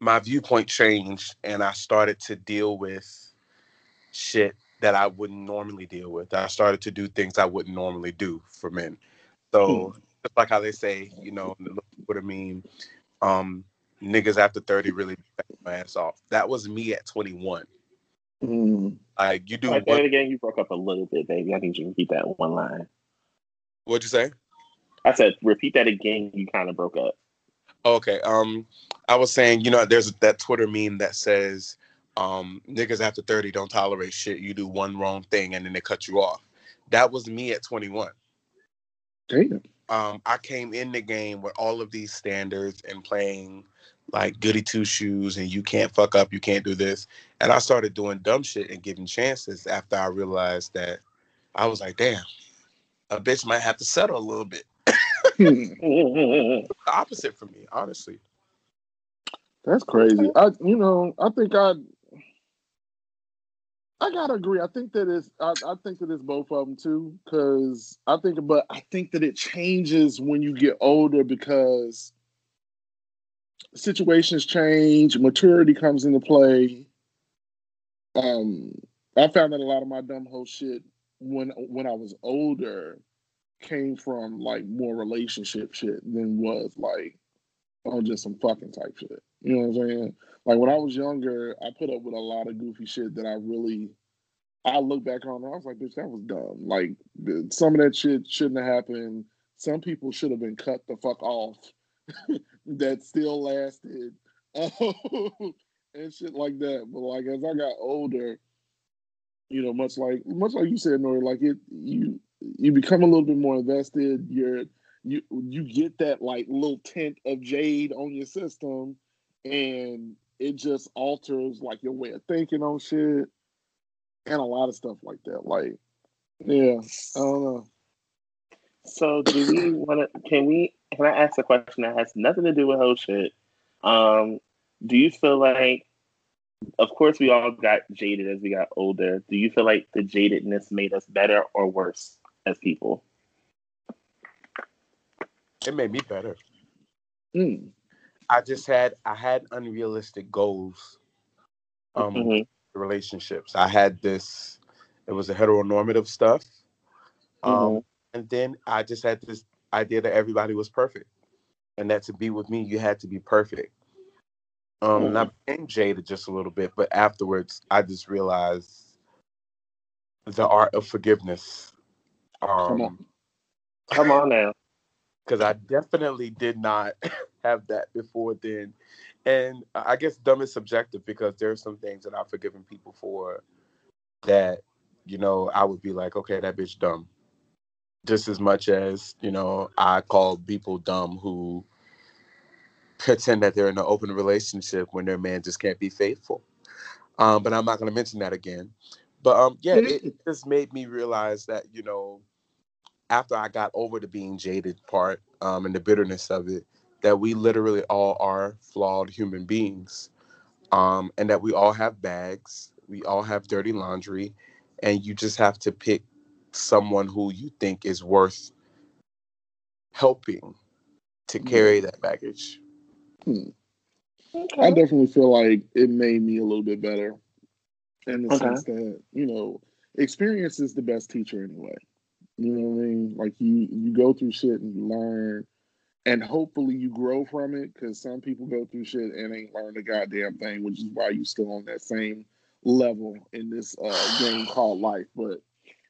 my viewpoint changed and I started to deal with shit that I wouldn't normally deal with. I started to do things I wouldn't normally do for men. So just like how they say, you know, what I mean, um, niggas after 30 really back my ass off. That was me at 21. mm. Like you do Like one that again, you broke up a little bit, baby. I need you to repeat that one line. what'd you say? I said, repeat that again. You kind of broke up. Okay. Um, I was saying, you know, there's that Twitter meme that says, um, niggas after 30 don't tolerate shit. You do one wrong thing and then they cut you off. That was me at 21. Damn. Um, I came in the game with all of these standards and playing like goody two shoes and you can't fuck up, you can't do this. And I started doing dumb shit and giving chances after I realized that I was like, damn, a bitch might have to settle a little bit. Hmm. The opposite for me, honestly. That's crazy. I, you know, I think I, I gotta agree. I think that it's, I, I think that it's both of them too, because I think, but I think that it changes when you get older because situations change, maturity comes into play. Um, I found that a lot of my dumb hoe shit when when I was older came from like more relationship shit than was like on just some fucking type shit. You know what I'm saying? Like when I was younger, I put up with a lot of goofy shit that I really, I look back on, and I was like, bitch, that was dumb. Like some of that shit shouldn't have happened. Some people should have been cut the fuck off. that still lasted, and shit like that. But like as I got older, You know, much like much like you said, Norry, like it you you become a little bit more invested. You're you you get that like little tint of jade on your system, and it just alters like your way of thinking on shit, and a lot of stuff like that. Like, yeah, I don't know. So, do we want to? Can we? Can I ask a question that has nothing to do with whole shit? Um, do you feel like, of course, we all got jaded as we got older. Do you feel like the jadedness made us better or worse as people? It made me better. Mm. I just had I had unrealistic goals. Um, Mm-hmm. relationships. I had this. It was a heteronormative stuff. Um, Mhm. and then I just had this idea that everybody was perfect, and that to be with me, you had to be perfect. Um, and I became jaded just a little bit, but afterwards, I just realized the art of forgiveness. Come Um, on. Come on now. because I definitely did not have that before then. And I guess dumb is subjective because there are some things that I've forgiven people for that, you know, I would be like, okay, that bitch dumb. Just as much as, you know, I call people dumb who pretend that they're in an open relationship when their man just can't be faithful. Um, but I'm not going to mention that again. But um, yeah, it, it just made me realize that, you know, after I got over the being jaded part um, and the bitterness of it, that we literally all are flawed human beings, um, and that we all have bags, we all have dirty laundry, and you just have to pick someone who you think is worth helping to carry that baggage. Hmm. I definitely feel like it made me a little bit better in the Okay. sense that, you know, experience is the best teacher anyway. You know what I mean? Like you you go through shit and you learn and hopefully you grow from it because some people go through shit and ain't learned a goddamn thing, which is why you still on that same level in this uh, game called life. But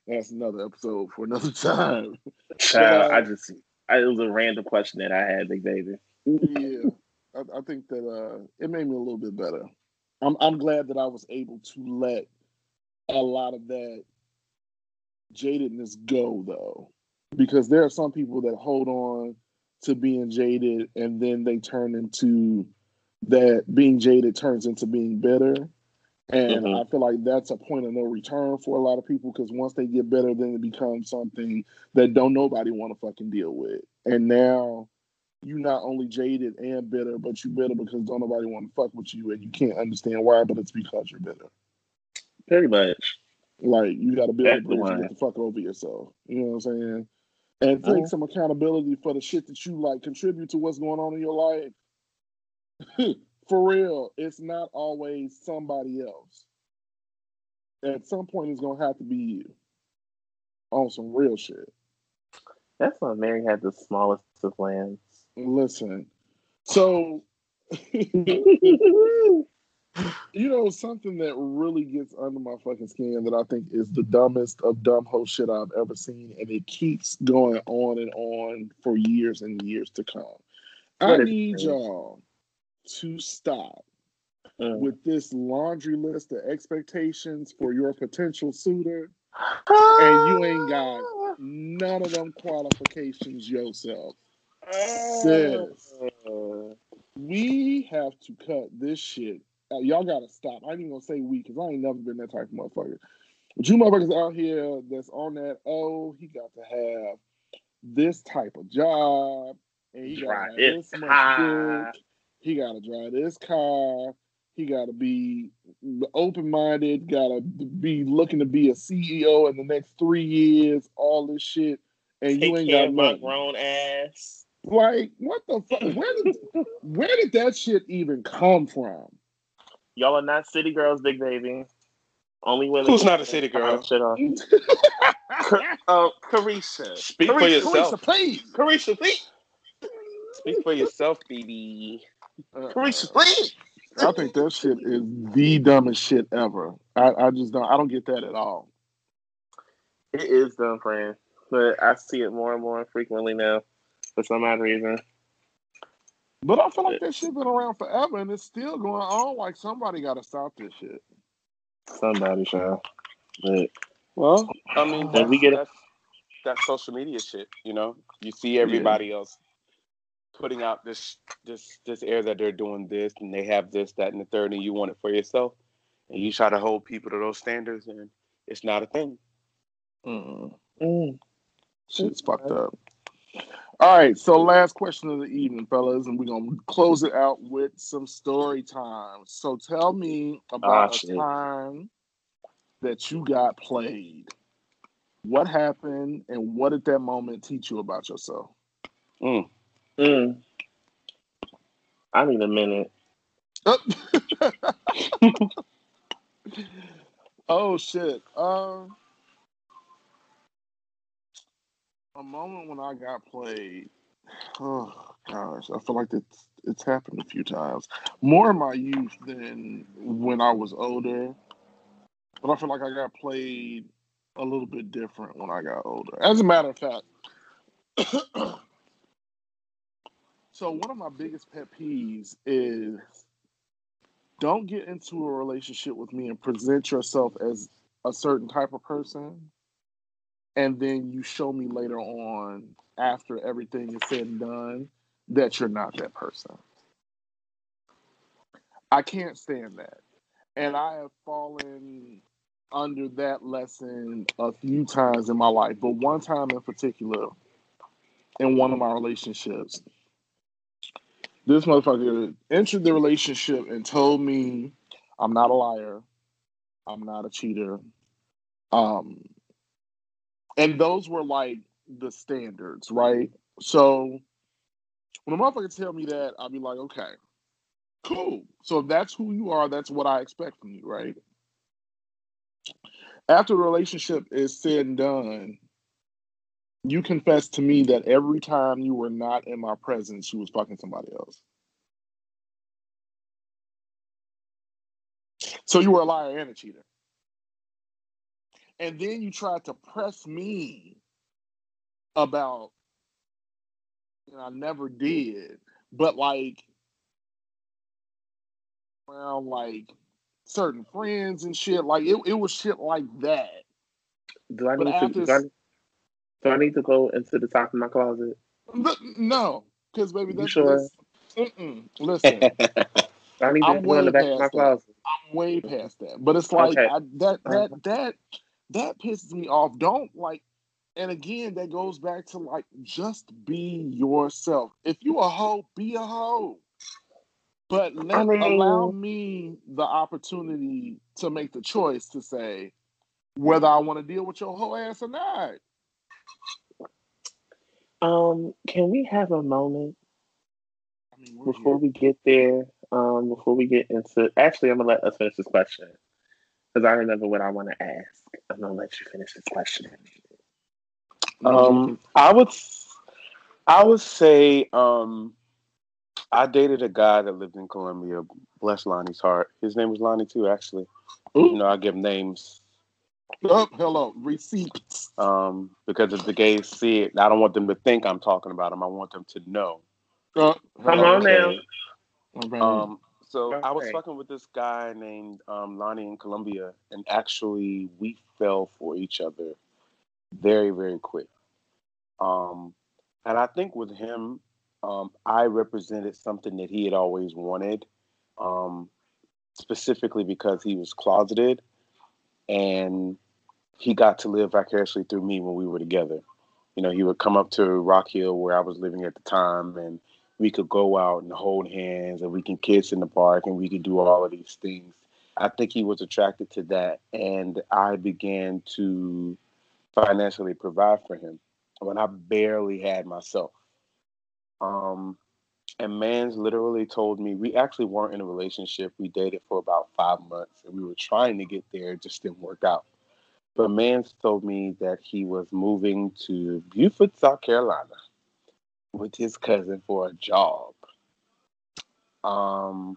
that's another episode for another time. Child, uh, I just I, it was a random question that I had, big baby. yeah, I, I think that uh, it made me a little bit better. I'm I'm glad that I was able to let a lot of that jadedness go though, because there are some people that hold on to being jaded and then they turn into that being jaded turns into being bitter. And Mhm. I feel like that's a point of no return for a lot of people because once they get better, then it becomes something that don't nobody want to fucking deal with. And now you not only jaded and bitter, but you bitter because don't nobody want to fuck with you and you can't understand why, but it's because you're bitter. Pretty much. Like you got to build a That's the bridge and get the fuck over yourself. You know what I'm saying? And take Mhm. some accountability for the shit that you like contribute to what's going on in your life. for real, it's not always somebody else. At some point, it's gonna have to be you on some real shit. That's why Mary had the smallest of lands. Listen, so You know, something that really gets under my fucking skin that I think is the dumbest of dumb hoe shit I've ever seen, and it keeps going on and on for years and years to come. I need it? y'all to stop Mm. with this laundry list of expectations for your potential suitor, and you ain't got none of them qualifications yourself. Sis. Uh, We have to cut this shit. Uh, y'all gotta stop. I ain't even gonna say we because I ain't never been that type of motherfucker. But you motherfuckers out here that's on that, oh, he got to have this type of job and he Drive this much dick. He gotta drive this car. He gotta be open minded, gotta be looking to be a CEO in the next three years, all this shit. And Take you ain't got my grown ass. Like, what the fuck? Where did where did that shit even come from? Y'all are not city girls, big baby. Only women. Who's not a city girl? Shit off. Uh, Carisha. Speak for yourself. Carisha, please. Carisha, please. Speak for yourself, baby. Uh, Carisha, please. I think that shit is the dumbest shit ever. I, I just don't. I don't get that at all. It is dumb, friend. But I see it more and more frequently now for some odd reason. But I feel like that shit been around forever, and it's still going on. Like somebody got to stop this shit. Somebody, child. But, well, I mean, When we get a- that's, that's social media shit. You know, you see everybody else putting out this this this air that they're doing this and they have this, that, and the third, and you want it for yourself, and you try to hold people to those standards, and it's not a thing. Mm, mm, shit's fucked up. All right, so last question of the evening, fellas, and we're gonna close it out with some story time. So tell me about Ah, a time that you got played. What happened, and what did that moment teach you about yourself? Mm. mm. I need a minute. oh shit. Um, a moment when I got played. Oh gosh, I feel like it's it's happened a few times. More in my youth than when I was older. But I feel like I got played a little bit different when I got older. As a matter of fact. so one of my biggest pet peeves is don't get into a relationship with me and present yourself as a certain type of person and then you show me later on after everything is said and done that you're not that person. I can't stand that. And i have fallen under that lesson a few times in my life but one time in particular in one of my relationships. This motherfucker entered the relationship and told me I'm not a liar, I'm not a cheater. Um, and those were like the standards, right? So when a motherfucker tell me that, I'll be like, okay, cool. So if that's who you are, that's what I expect from you, right? After the relationship is said and done, you confess to me that every time you were not in my presence, you was fucking somebody else. So you were a liar and a cheater. And then you tried to press me about, and I never did, but like, well, like certain friends and shit. Like it, it was shit like that. Do I But need to? Do I, do I need to go into the top of my closet? No, because baby, that's sure? that's- Listen, I need to I'm go in the way back of my past that. closet? I'm way past that. But it's like Okay. I, that Uh-huh. that that that pisses me off. Don't like, and again, that goes back to like just be yourself. If you a hoe, be a hoe. But let mean- allow me the opportunity to make the choice to say whether I want to deal with your whole ass or not. Um, can we have a moment I mean, before here. we get there? Um, before we get into, actually, I'm gonna let us finish this question because I remember what I want to ask. I'm gonna let you finish this question. Um, I would, I would say, um, I dated a guy that lived in Columbia. Bless Lonnie's heart. His name was Lonnie too, actually. You know, I give names oh, hello, receipts. um, because if the gays see it, I don't want them to think I'm talking about them. I want them to know. Oh, Come hello. on now. Um, so I was fucking with this guy named um, Lonnie in Columbia, and actually we fell for each other very, very quick. Um, and I think with him, um, I represented something that he had always wanted, um, specifically because he was closeted, and he got to live vicariously through me when we were together. You know, he would come up to Rock Hill where I was living at the time, and we could go out and hold hands, and we can kiss in the park, and we could do all of these things. I think he was attracted to that, and I began to financially provide for him when I barely had myself. Um, and man's literally told me we actually weren't in a relationship. We dated for about five months, and we were trying to get there. It just didn't work out. But man's told me that he was moving to Beaufort, South Carolina, with his cousin for a job. Um,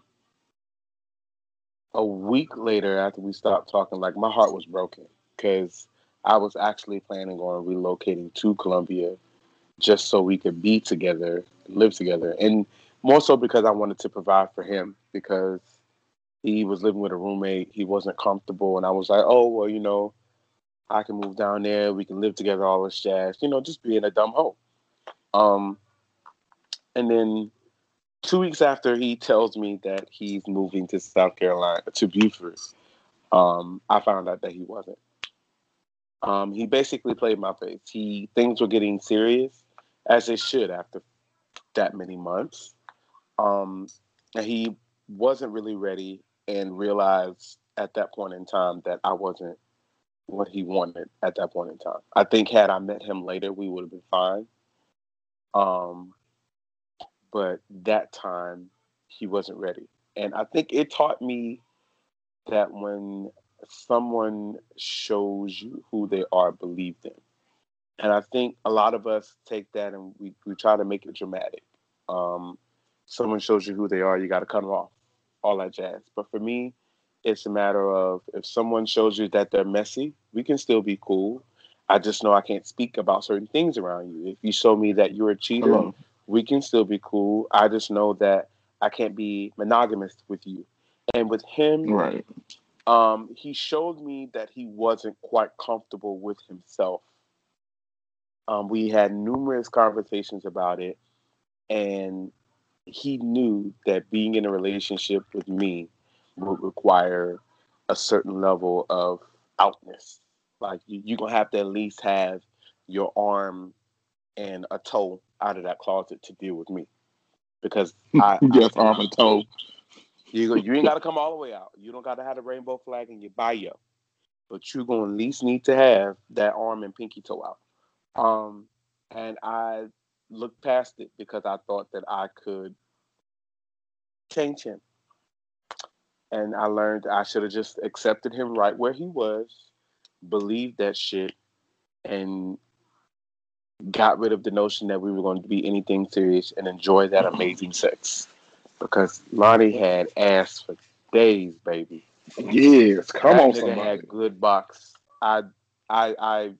a week later, after we stopped talking, like my heart was broken because I was actually planning on relocating to Columbia just so we could be together, live together, and more so because I wanted to provide for him because he was living with a roommate. He wasn't comfortable, and I was like, oh well, you know, I can move down there. We can live together, all this jazz. You know, just being a dumb hoe. Um, and then two weeks after he tells me that he's moving to South Carolina to Beaufort, um, I found out that he wasn't. Um, he basically played my face. He things were getting serious, as they should after that many months. Um, and he wasn't really ready and realized at that point in time that I wasn't what he wanted at that point in time. I think had I met him later, we would have been fine. Um, but that time he wasn't ready. And I think it taught me that when someone shows you who they are, believe them. And I think a lot of us take that and we, we try to make it dramatic. Um, someone shows you who they are, you got to cut them off, all that jazz. But for me, it's a matter of if someone shows you that they're messy, we can still be cool. I just know I can't speak about certain things around you. If you show me that you're a cheater, Hello. We can still be cool. I just know that I can't be monogamous with you. And with him, right. Um, he showed me that he wasn't quite comfortable with himself. Um, we had numerous conversations about it, and he knew that being in a relationship with me would require a certain level of outness. Like you, you're gonna have to at least have your arm and a toe out of that closet to deal with me, because I yes, I, arm and toe. You you ain't got to come all the way out. You don't got to have the rainbow flag in your bio, but you're gonna at least need to have that arm and pinky toe out. Um, and I looked past it because I thought that I could change him. And I learned I should have just accepted him right where he was, believed that shit, and got rid of the notion that we were going to be anything serious and enjoy that mm-hmm. amazing sex because Lonnie had ass for days, baby. Yes, come that on, somebody. had good box. I, I, I.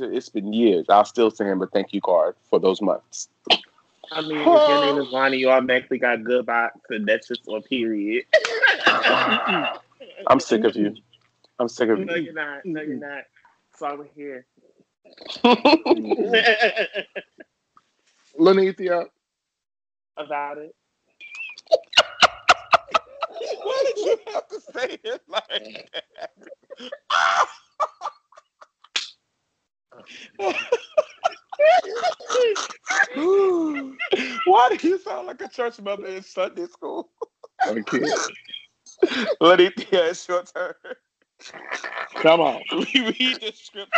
It's been years. I'll still send him a thank you card for those months. I mean, if your name is Lonnie, you automatically got good box, and that's just a period. I'm sick of you. I'm sick of you. No, you're not. No, you're not. So I'm here. Lanithia. About it. Why did you have to say it like that? Why do you sound like a church mother in Sunday school? I can't. Lanithia, it's your turn. Come on. We read the script.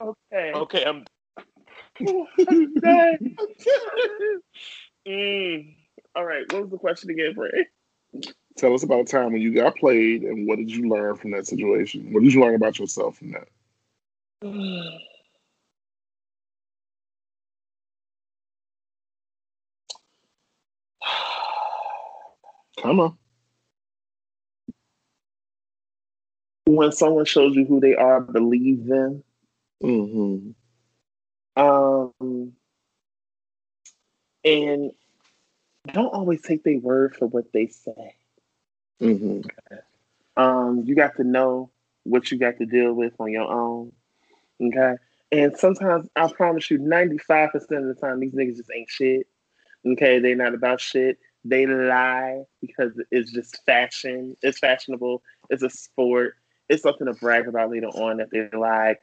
Okay. Okay, I'm. I'm Mm. All right. What was the question again, Bray? Tell us about a time when you got played and what did you learn from that situation? What did you learn about yourself from that? Come on. When someone shows you who they are, believe them. Mm-hmm. Um, and don't always take their word for what they say. Mm-hmm. Um, you got to know what you got to deal with on your own. Okay. And sometimes I promise you, 95% of the time, these niggas just ain't shit. Okay. They're not about shit. They lie because it's just fashion. It's fashionable. It's a sport. It's something to brag about later on that they lie.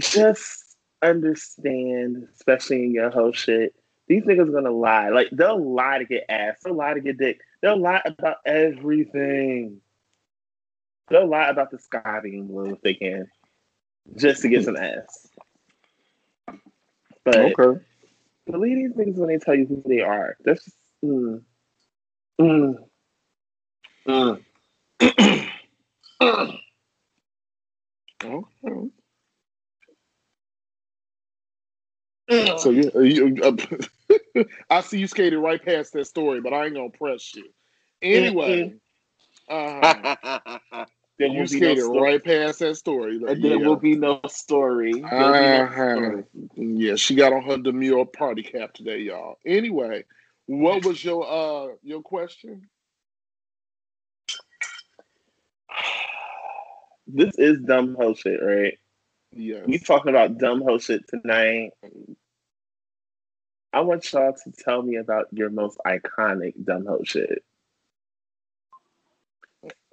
Just understand, especially in your whole shit, these niggas are gonna lie. Like they'll lie to get ass. They'll lie to get dick. They'll lie about everything. They'll lie about the sky being blue if they can, just to get some ass. But okay. believe these niggas when they tell you who they are. That's just, mm, mm, mm. Okay. So you, you uh, I see you skated right past that story, but I ain't gonna press you. Anyway, uh, you skated no right past that story. Like, there yeah. will be no story. Uh, no story. Yeah, she got on her demure party cap today, y'all. Anyway, what was your uh your question? This is dumb hoe shit, right? Yes. We talking about dumb hoe shit tonight. I want y'all to tell me about your most iconic dumb hoe shit.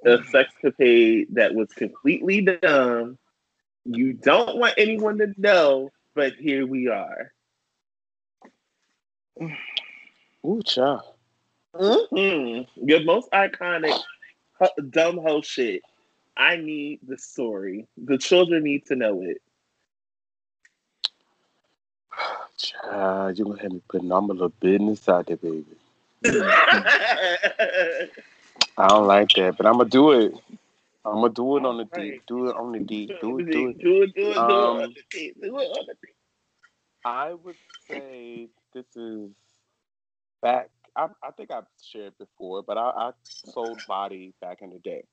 A sexcapade that was completely dumb. You don't want anyone to know, but here we are. Ooh, child. Mm-hmm. Your most iconic dumb hoe shit. I need the story. The children need to know it. Child, you gonna have me putting all my little business out there, baby. I don't like that, but I'm gonna do it. I'm gonna do it on the deep. Do it on the deep. Do it. Do it. Do it. Do it. Do it. Um, on the deep. Do it on the deep. I would say this is back. I, I think I've shared before, but I, I sold body back in the day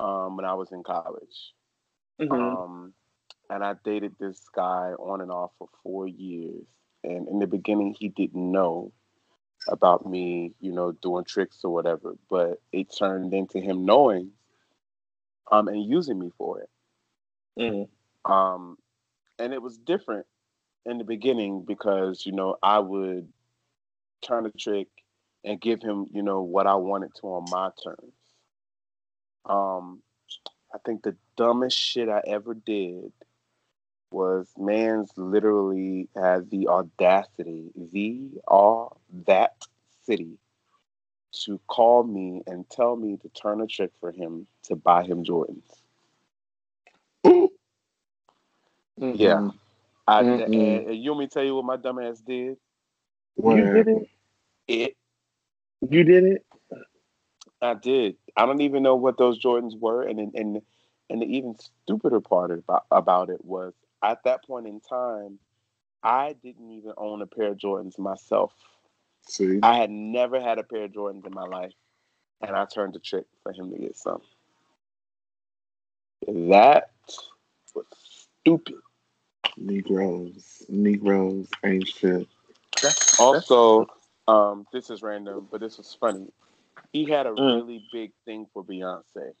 um, when I was in college. Mhm. Um, and I dated this guy on and off for four years. And in the beginning, he didn't know about me, you know, doing tricks or whatever. But it turned into him knowing um, and using me for it. Mhm. Um, and it was different in the beginning because you know I would turn a trick and give him you know what I wanted to on my terms. Um, I think the dumbest shit I ever did was man's literally had the audacity, the all that city, to call me and tell me to turn a trick for him to buy him Jordans. Yeah. I, Mm-mm. and, and you want me to tell you what my dumbass did? What You did it. It You did it. I did. I don't even know what those Jordans were, and and and, the even stupider part about about it was at that point in time, I didn't even own a pair of Jordans myself. See, I had never had a pair of Jordans in my life, and I turned a trick for him to get some. That was stupid. Negroes, Negroes ain't shit. Also, um, this is random, but this was funny. He had a Mm. really big thing for Beyonce.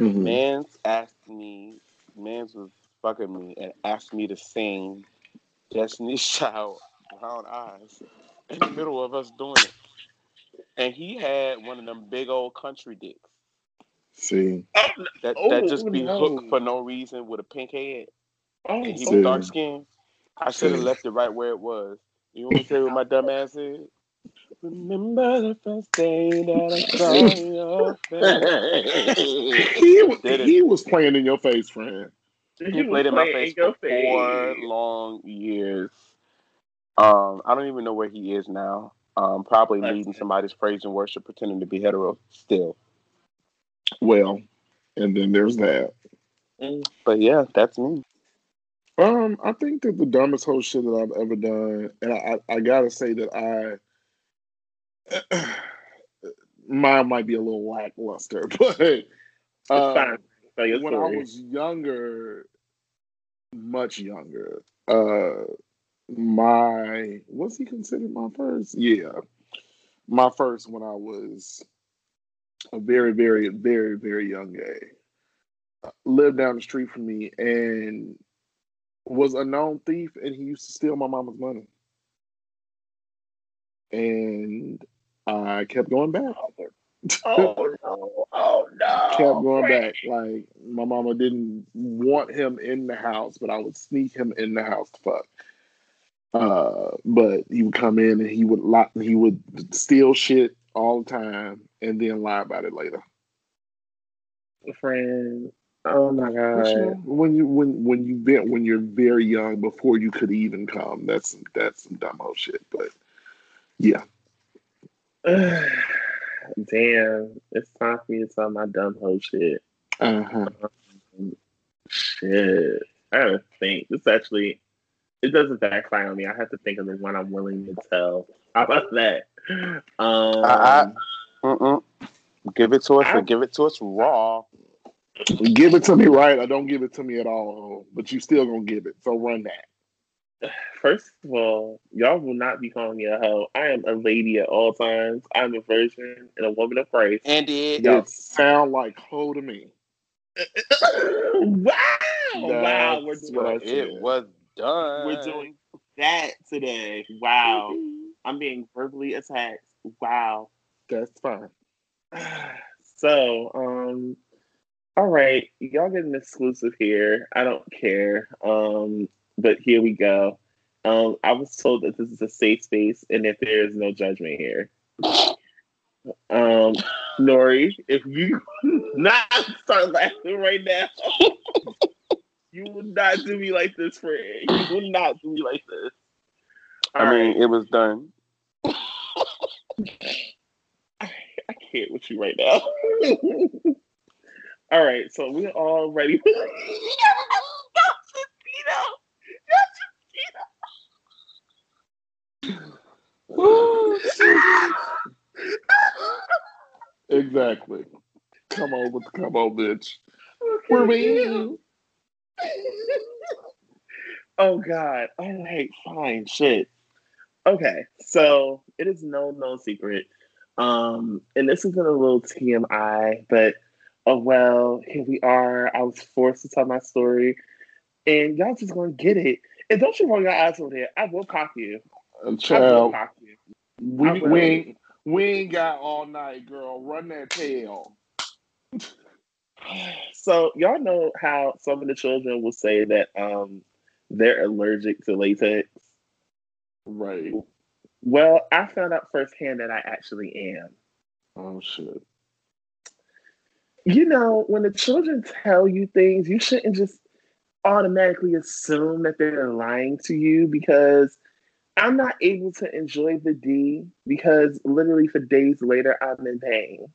Mhm. Mans asked me, Mans was fucking me and asked me to sing Destiny's Child Brown Eyes in the middle of us doing it. And he had one of them big old country dicks See, that, that Oh, just be no. hooked for no reason with a pink head. Oh, And he See. was dark skinned. I should have left it right where it was. You want me to tell you what my dumb ass is? Remember the first day that I saw your face. he was he was playing in your face, friend. He played in my face for four long years. Um, I don't even know where he is now. Um, probably Bless leading him. somebody's praise and worship, pretending to be hetero still. Well, and then there's that. But yeah, that's me. Um, I think that the dumbest whole shit that I've ever done, and I, I, I gotta say that I, mine might be a little lackluster, but uh. Tell when I was younger, much younger, uh, my was he considered my first? Yeah, my first when I was a very, very, very, very young gay. Lived down the street from me and was a known thief, and he used to steal my mama's money. And I kept going back. Oh no! Oh no! kept going back. Like my mama didn't want him in the house, but I would sneak him in the house to fuck. Uh, but he would come in and he would lie, he would steal shit all the time and then lie about it later. friend. Oh my But, you know, god! when you when when you been when you're very young before you could even come, that's that's some dumb old shit. But yeah, Damn! It's time for me to tell my dumb hoe shit. uh huh. Shit. I gotta think. This actually, it doesn't backfire on me. I have to think of the one I'm willing to tell. How about that? Um, I- Mm-mm. Give it to us I- and give it to us raw. Give it to me right, or don't give it to me at all. But you still gonna give it. So run that. First of all, y'all will not be calling me a hoe. I am a lady at all times. I'm a virgin and a woman of Christ. And it. It sound like hoe to me. wow! wow, we're That's doing what I It said. was done. we're doing that today. Wow, I'm being verbally attacked. Wow. That's fine. So, um, all right, y'all get an exclusive here. I don't care. Um, but here we go. Um, I was told that this is a safe space and that there is no judgment here. Um, Norry, if you not start laughing right now, you will not do me like this, friend. You will not do me like this. I mean, it was done. I can't with you right now. all right, so we're all ready. Exactly. Come on with the come on, bitch. We're waiting. oh God. All right, fine. Shit. Okay, so it is no no secret. Um, and this isn't a little TMI, but oh well, here we are. I was forced to tell my story, and y'all just gonna get it. And don't you roll your eyes over there. I will cock you. Uh, I will Child, pop you. we, we, ain't, we ain't got all night, girl. Run that tail. So y'all know how some of the children will say that um they're allergic to latex. Right. Well, I found out firsthand that I actually am. Oh, shit. You know, when the children tell you things, you shouldn't just automatically assume that they're lying to you because I'm not able to enjoy the D because literally for days later I'm in pain.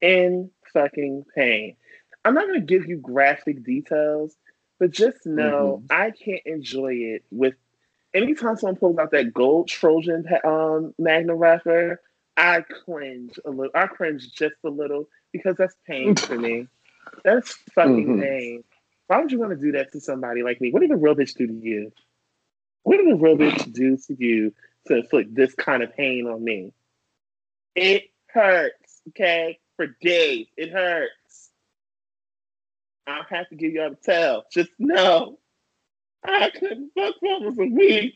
In fucking pain. I'm not going to give you graphic details, but just know I can't enjoy it with anytime someone pulls out that gold Trojan um, Magnum wrapper, I cringe a little. I cringe just a little because that's pain for me. That's fucking Mhm. pain. Why would you want to do that to somebody like me? What did a real bitch do to you? What did real bitch do to you to inflict this kind of pain on me? It hurts, okay? For days. It hurts. I don't have to give y'all the tell. Just know I couldn't fuck almost a week.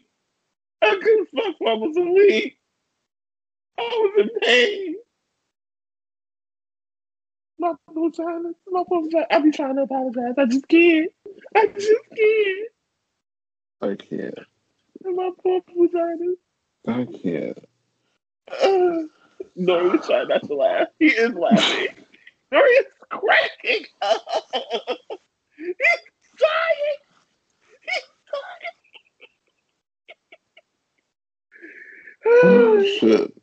I couldn't fuck almost a week. I was in pain. My vagina, my vagina. I be trying to apologize. I just can't. I just can't. I can't. My poor vagina. I can't. Uh, Norry is trying not to laugh. He is laughing. Norry is cracking up. He's trying. He's Oh, trying. shit.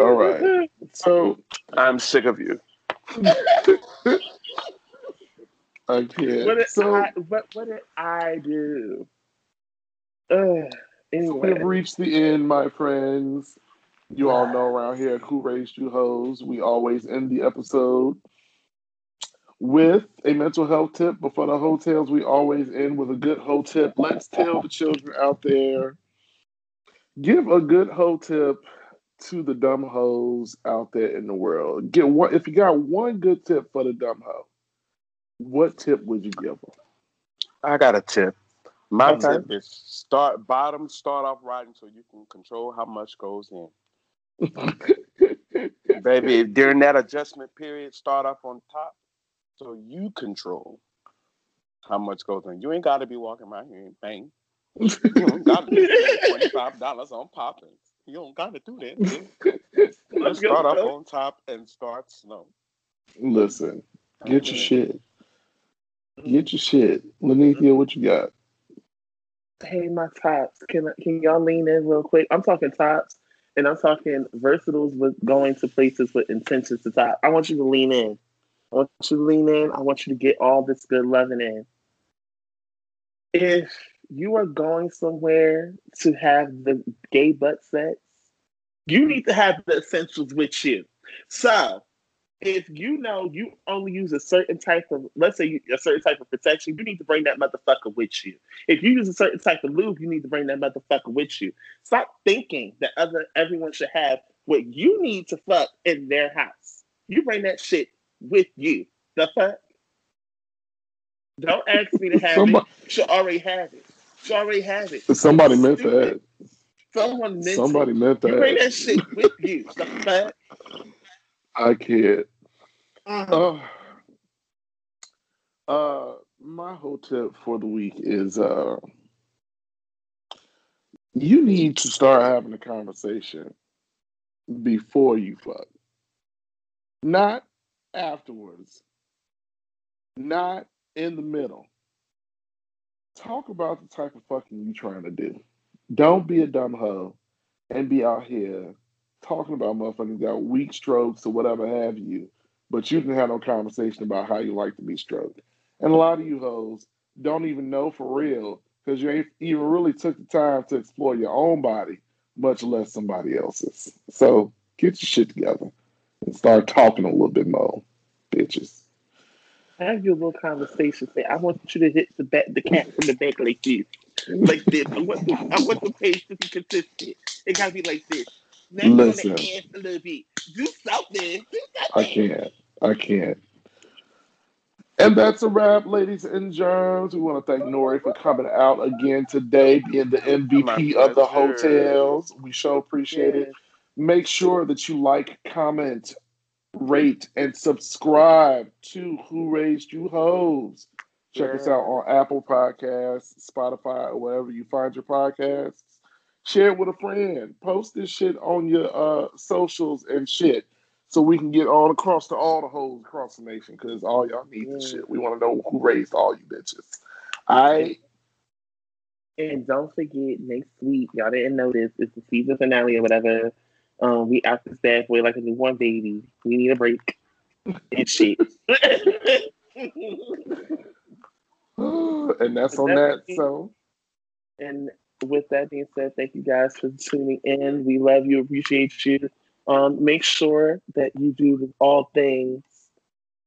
All right. So, I'm sick of you. I can't. What did so, I? What, what did I do? Uh, anyway, we've reached the end, my friends. You all know around here Who Raised You Hoes, we always end the episode with a mental health tip. But for the Heaux Tales, we always end with a good hoe tip. Let's tell the children out there give a good hoe tip to the dumb hoes out there in the world. Get one if you got one good tip for the dumb hoe. What tip would you give them? I got a tip. My Okay. tip is start bottom, start off riding so you can control how much goes in. Baby, during that adjustment period, start off on top so you control how much goes in. You ain't got to be walking around here and bang. You don't got to spend $25 on popping. You don't got to do that. Let's start off on top and start slow. Listen, get your mm-hmm. shit. Get your shit. Lenithia, what you got? Hey, my tops. Can can y'all lean in real quick? I'm talking tops, and I'm talking versatiles with going to places with intentions to top. I want you to lean in. I want you to lean in. I want you to get all this good loving in. If you are going somewhere to have the gay butt sex, you need to have the essentials with you. So, if you know you only use a certain type of, let's say you, a certain type of protection, you need to bring that motherfucker with you. If you use a certain type of lube, you need to bring that motherfucker with you. Stop thinking that other everyone should have what you need to fuck in their house. You bring that shit with you. The fuck? Don't ask me to have Somebody- it. She already have it. She already have it. Somebody meant that. Someone meant Somebody meant You bring that. that shit with you. The fuck? I can't. Uh, Uh, uh, my whole tip for the week is uh, you need to start having a conversation before you fuck, not afterwards, not in the middle. Talk about the type of fucking you trying to do. Don't be a dumb hoe and be out here talking about motherfuckers got weak strokes or whatever have you, but you can have no conversation about how you like to be stroked. And a lot of you hoes don't even know for real because you ain't even really took the time to explore your own body, much less somebody else's. So get your shit together and start talking a little bit more, bitches. have your little conversation. Say, I want you to hit the back, the cat from the back like this, like this. I want the, I want the page to be consistent. It gotta be like this. Now you Listen. the ass a little bit. Do something. Do I can't. I can't. And that's a wrap, ladies and germs. We want to thank Norry for coming out again today, being the MVP of the Heaux Tales. We sure appreciate it. Make sure that you like, comment, rate, and subscribe to Who Raised You Hoes. Check us out on Apple Podcasts, Spotify, or wherever you find your podcasts. Share it with a friend. Post this shit on your uh, socials and shit so we can get on across to all the hoes across the nation because all y'all need this Yeah. shit. We want to know who raised all you bitches. I And don't forget, next week, y'all didn't notice it's the season finale or whatever. Um, we out this bad boy like a newborn baby. We need a break. And shit. and that's on that. So and with that being said, thank you guys for tuning in. We love you, appreciate you. Um, make sure that you do all things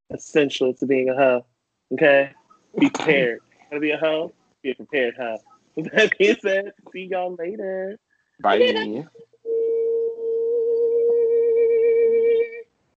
essential to being a hoe. Okay? Be prepared. Wanna be a hoe? Be a prepared hoe. With that being said, see y'all later. bye.